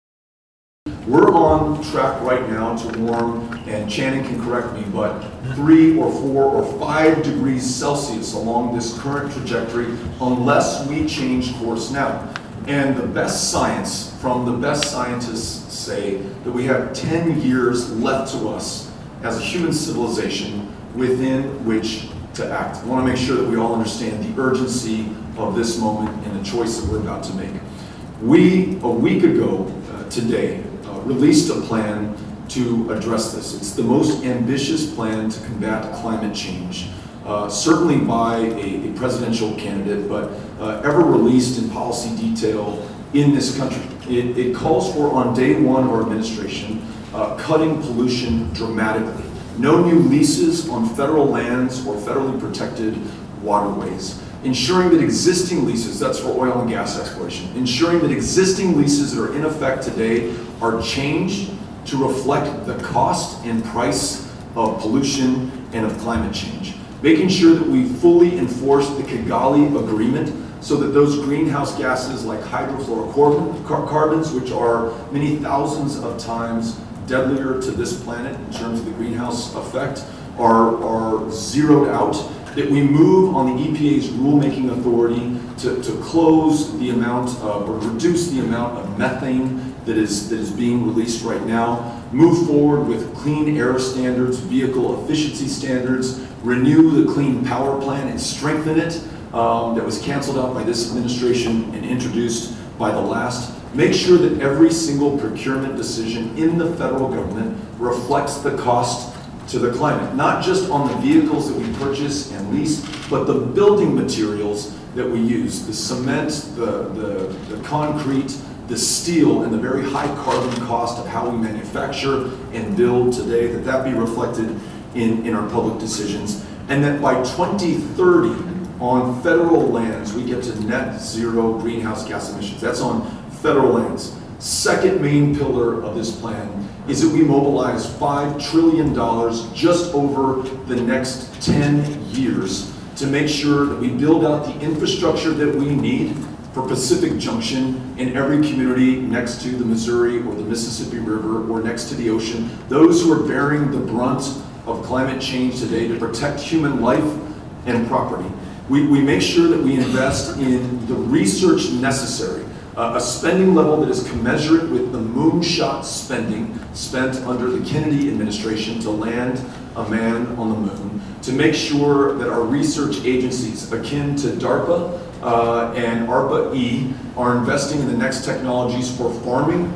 We're on track right now to warm, and Channing can correct me, but three or four or five degrees Celsius along this current trajectory unless we change course now. And the best science from the best scientists say that we have 10 years left to us as a human civilization within which to act. I want to make sure that we all understand the urgency of this moment and the choice that we're about to make. We, a week ago uh, today, released a plan to address this. It's the most ambitious plan to combat climate change, uh, certainly by a, a, presidential candidate, but uh, ever released in policy detail in this country. It, it calls for, on day one of our administration, uh, cutting pollution dramatically. No new leases on federal lands or federally protected waterways ensuring that existing leases, that's for oil and gas exploration, ensuring that existing leases that are in effect today are changed to reflect the cost and price of pollution and of climate change. Making sure that we fully enforce the Kigali Agreement so that those greenhouse gases like hydrofluorocarbons, which are many thousands of times deadlier to this planet in terms of the greenhouse effect, are, are zeroed out that we move on the EPA's rulemaking authority to, to close the amount of, or reduce the amount of methane that is, that is being released right now, move forward with clean air standards, vehicle efficiency standards, renew the Clean Power Plan and strengthen it. Um, that was canceled out by this administration and introduced by the last. Make sure that every single procurement decision in the federal government reflects the cost to the climate, not just on the vehicles that we purchase and lease, but the building materials that we use, the cement, the, the, the concrete, the steel, and the very high carbon cost of how we manufacture and build today, that that be reflected in, in our public decisions. And that by 2030, on federal lands, we get to net zero greenhouse gas emissions. That's on federal lands. Second main pillar of this plan is that we mobilize $5 trillion just over the next 10 years to make sure that we build out the infrastructure that we need for Pacific Junction in every community next to the Missouri or the Mississippi River or next to the ocean. Those who are bearing the brunt of climate change today to protect human life and property. We, we make sure that we invest in the research necessary uh, a spending level that is commensurate with the moonshot spending spent under the Kennedy administration to land a man on the moon, to make sure that our research agencies, akin to DARPA uh, and ARPA-E, are investing in the next technologies for farming,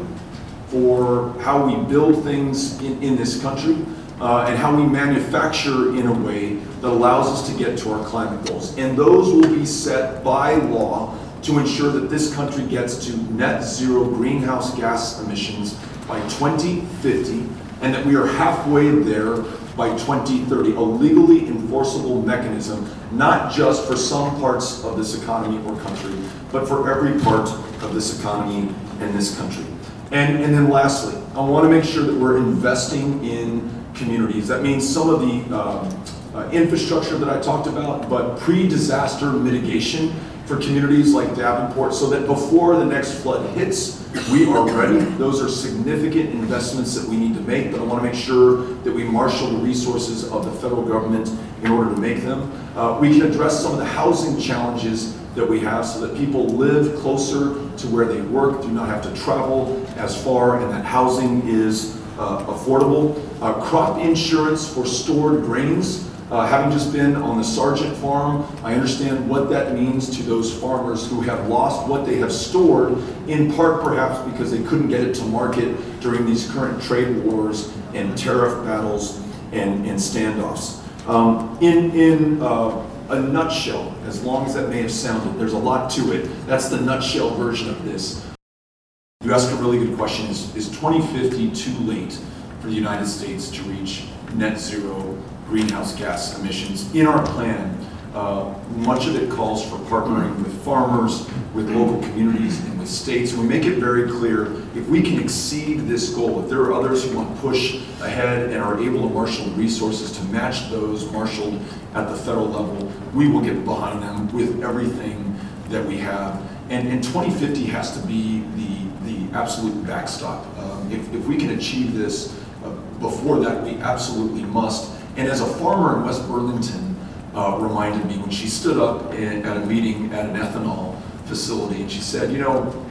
for how we build things in, in this country uh, and how we manufacture in a way that allows us to get to our climate goals. And those will be set by law to ensure that this country gets to net zero greenhouse gas emissions by 2050 and that we are halfway there by 2030, a legally enforceable mechanism, not just for some parts of this economy or country, but for every part of this economy and this country. And, and then lastly, I want to make sure that we're investing in communities. That means some of the um, uh, infrastructure that I talked about, but pre-disaster mitigation for communities like Davenport so that before the next flood hits, we are ready. Those are significant investments that we need to make, but I want to make sure that we marshal the resources of the federal government in order to make them. Uh, we can address some of the housing challenges that we have so that people live closer to where they work, do not have to travel as far, and that housing is uh, affordable. Uh, crop insurance for stored grains. Uh, having just been on the Sargent farm, I understand what that means to those farmers who have lost what they have stored, in part perhaps because they couldn't get it to market during these current trade wars and tariff battles and, and standoffs. Um, in in uh, a nutshell, as long as that may have sounded, there's a lot to it. That's the nutshell version of this. You ask a really good question is, is 2050 too late for the United States to reach net zero greenhouse gas emissions? In our plan, uh, much of it calls for partnering with farmers, with local communities, and with states. We make it very clear if we can exceed this goal, if there are others who want to push ahead and are able to marshal resources to match those marshaled at the federal level, we will get behind them with everything that we have. And, and 2050 has to be the, the absolute backstop. Um, if, if we can achieve this uh, before that, we absolutely must. And as a farmer in West Burlington uh, reminded me when she stood up in, at a meeting at an ethanol facility and she said, you know,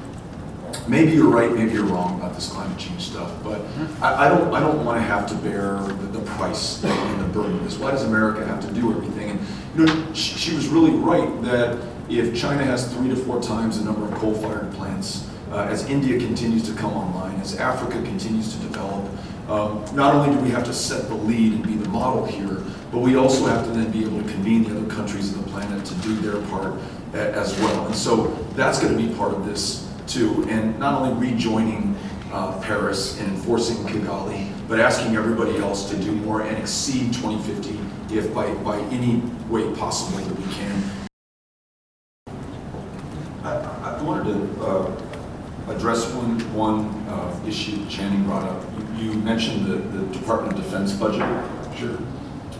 maybe you're right, maybe you're wrong about this climate change stuff, but I, I don't, I don't want to have to bear the, the price and the burden of this. Why does America have to do everything? And you know, she, she was really right that if China has three to four times the number of coal-fired plants, uh, as India continues to come online, as Africa continues to develop, um, not only do we have to set the lead and be the model here, but we also have to then be able to convene the other countries of the planet to do their part a- as well. And so that's going to be part of this too, and not only rejoining uh, Paris and enforcing Kigali, but asking everybody else to do more and exceed 2050 if by, by any way possible that we can. I, I wanted to uh, address one, one uh, issue Channing brought up. You, you mentioned the, the Department of Defense budget. Sure.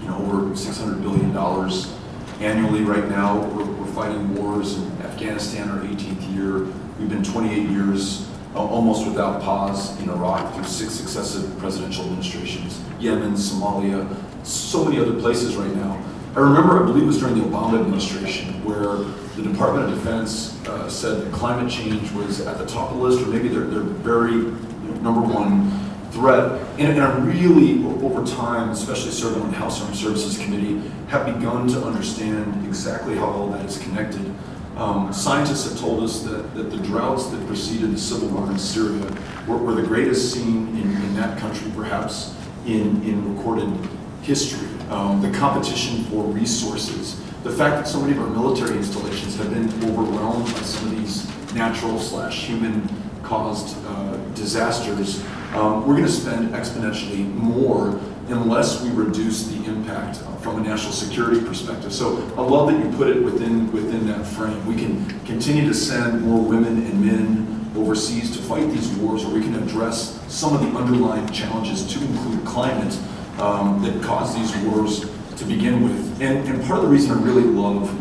You know, we're $600 billion annually right now. We're, we're fighting wars in Afghanistan, our 18th year. We've been 28 years uh, almost without pause in Iraq through six successive presidential administrations, Yemen, Somalia, so many other places right now. I remember, I believe it was during the Obama administration, where the Department of Defense uh, said that climate change was at the top of the list, or maybe their, their very number one threat. And, and I really, over time, especially serving on the House Armed Services Committee, have begun to understand exactly how all that is connected. Um, scientists have told us that, that the droughts that preceded the civil war in Syria were, were the greatest seen in, in that country, perhaps in, in recorded history. Um, the competition for resources, the fact that so many of our military installations have been overwhelmed by some of these natural slash human caused uh, disasters, um, we're going to spend exponentially more unless we reduce the impact uh, from a national security perspective. So I love that you put it within within that frame. We can continue to send more women and men overseas to fight these wars, or we can address some of the underlying challenges to include climate um, that cause these wars to begin with. And, and part of the reason I really love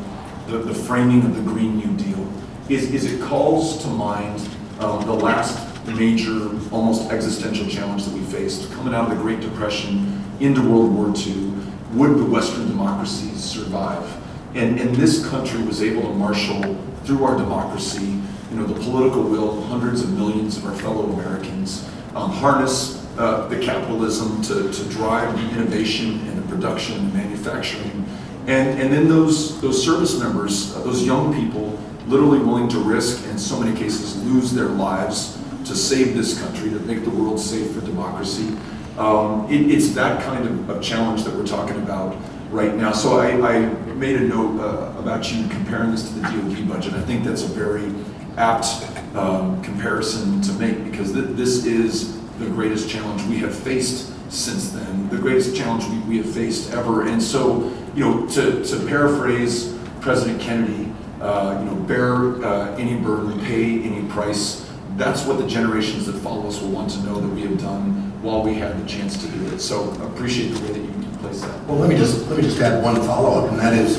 the, the framing of the Green New Deal is, is it calls to mind um, the last major, almost existential challenge that we faced coming out of the Great Depression into World War II. Would the Western democracies survive? And, and this country was able to marshal through our democracy, you know, the political will of hundreds of millions of our fellow Americans, um, harness uh, the capitalism to, to drive the innovation and the production and manufacturing. And, and then those, those service members, uh, those young people, literally willing to risk, in so many cases, lose their lives to save this country, to make the world safe for democracy. Um, it, it's that kind of, of, challenge that we're talking about right now. So I, I made a note uh, about you comparing this to the DoD budget. I think that's a very apt um, comparison to make because th- this is the greatest challenge we have faced since then, the greatest challenge we, we have faced ever. And so, you know, to, to paraphrase President Kennedy, uh, you know, bear uh, any burden, pay any price. That's what the generations that follow us will want to know that we have done while we had the chance to do it. So appreciate the way that you place that. Well, let me just let me just add one follow-up, and that is,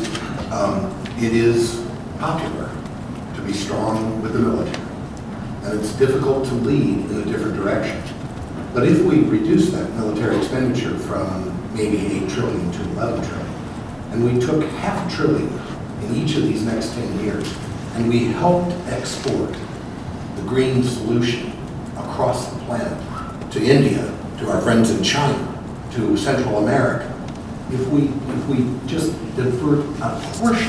um, it is popular to be strong with the military, and it's difficult to lead in a different direction. But if we reduce that military expenditure from maybe 8 trillion to 11 trillion, and we took half a trillion in each of these next 10 years, and we helped export the green solution across the planet to India, to our friends in China, to Central America, if we, if we just divert a portion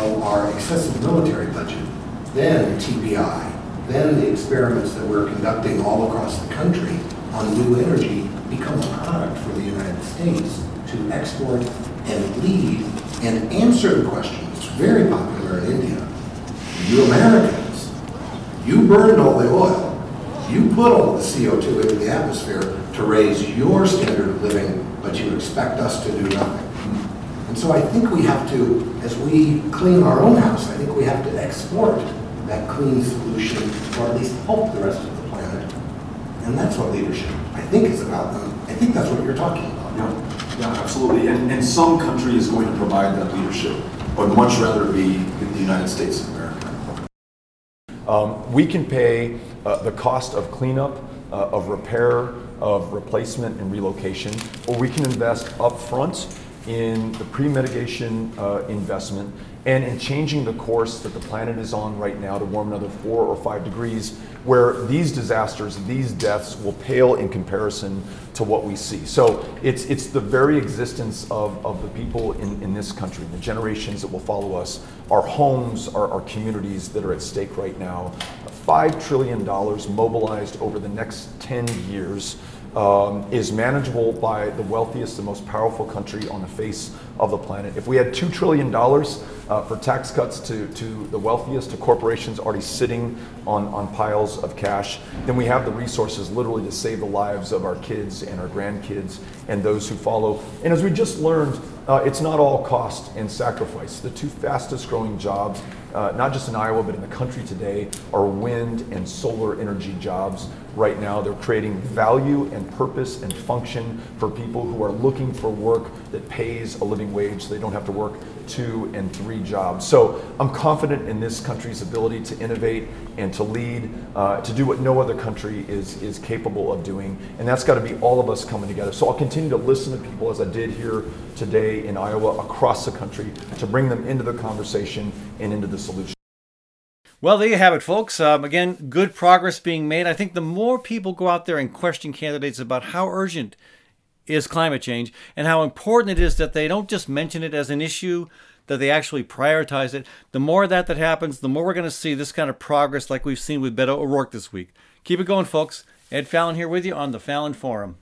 of our excessive military budget, then TPI, then the experiments that we're conducting all across the country on new energy become a product for the United States to export and lead and answer the question. It's very popular in India. You Americans, you burned all the oil. You put all the CO2 into the atmosphere to raise your standard of living, but you expect us to do nothing. And so I think we have to, as we clean our own house, I think we have to export that clean solution, or at least help the rest of the. And that's what leadership, I think, is about. And I think that's what you're talking about. Yeah, yeah absolutely. And, and some country is going to provide that leadership, but much rather be the United States of America. Um, we can pay uh, the cost of cleanup, uh, of repair, of replacement and relocation, or we can invest upfront in the pre-mitigation uh, investment and in changing the course that the planet is on right now to warm another four or five degrees, where these disasters, these deaths will pale in comparison to what we see. So it's, it's the very existence of, of the people in, in this country, the generations that will follow us, our homes, our, our communities that are at stake right now. $5 trillion mobilized over the next 10 years um, is manageable by the wealthiest and most powerful country on the face of the planet. If we had $2 trillion uh, for tax cuts to, to the wealthiest, to corporations already sitting on, on piles of cash, then we have the resources literally to save the lives of our kids and our grandkids and those who follow. And as we just learned, uh, it's not all cost and sacrifice. The two fastest growing jobs, uh, not just in Iowa, but in the country today, are wind and solar energy jobs right now. They're creating value and purpose and function for people who are looking for work that pays a living wage so they don't have to work two and three jobs. So I'm confident in this country's ability to innovate and to lead, uh, to do what no other country is, is capable of doing. And that's got to be all of us coming together. So I'll continue to listen to people as I did here today in Iowa, across the country, to bring them into the conversation and into the solution. Well, there you have it, folks. Um, again, good progress being made. I think the more people go out there and question candidates about how urgent is climate change and how important it is that they don't just mention it as an issue, that they actually prioritize it, the more that that happens, the more we're going to see this kind of progress like we've seen with Beto O'Rourke this week. Keep it going, folks. Ed Fallon here with you on the Fallon Forum.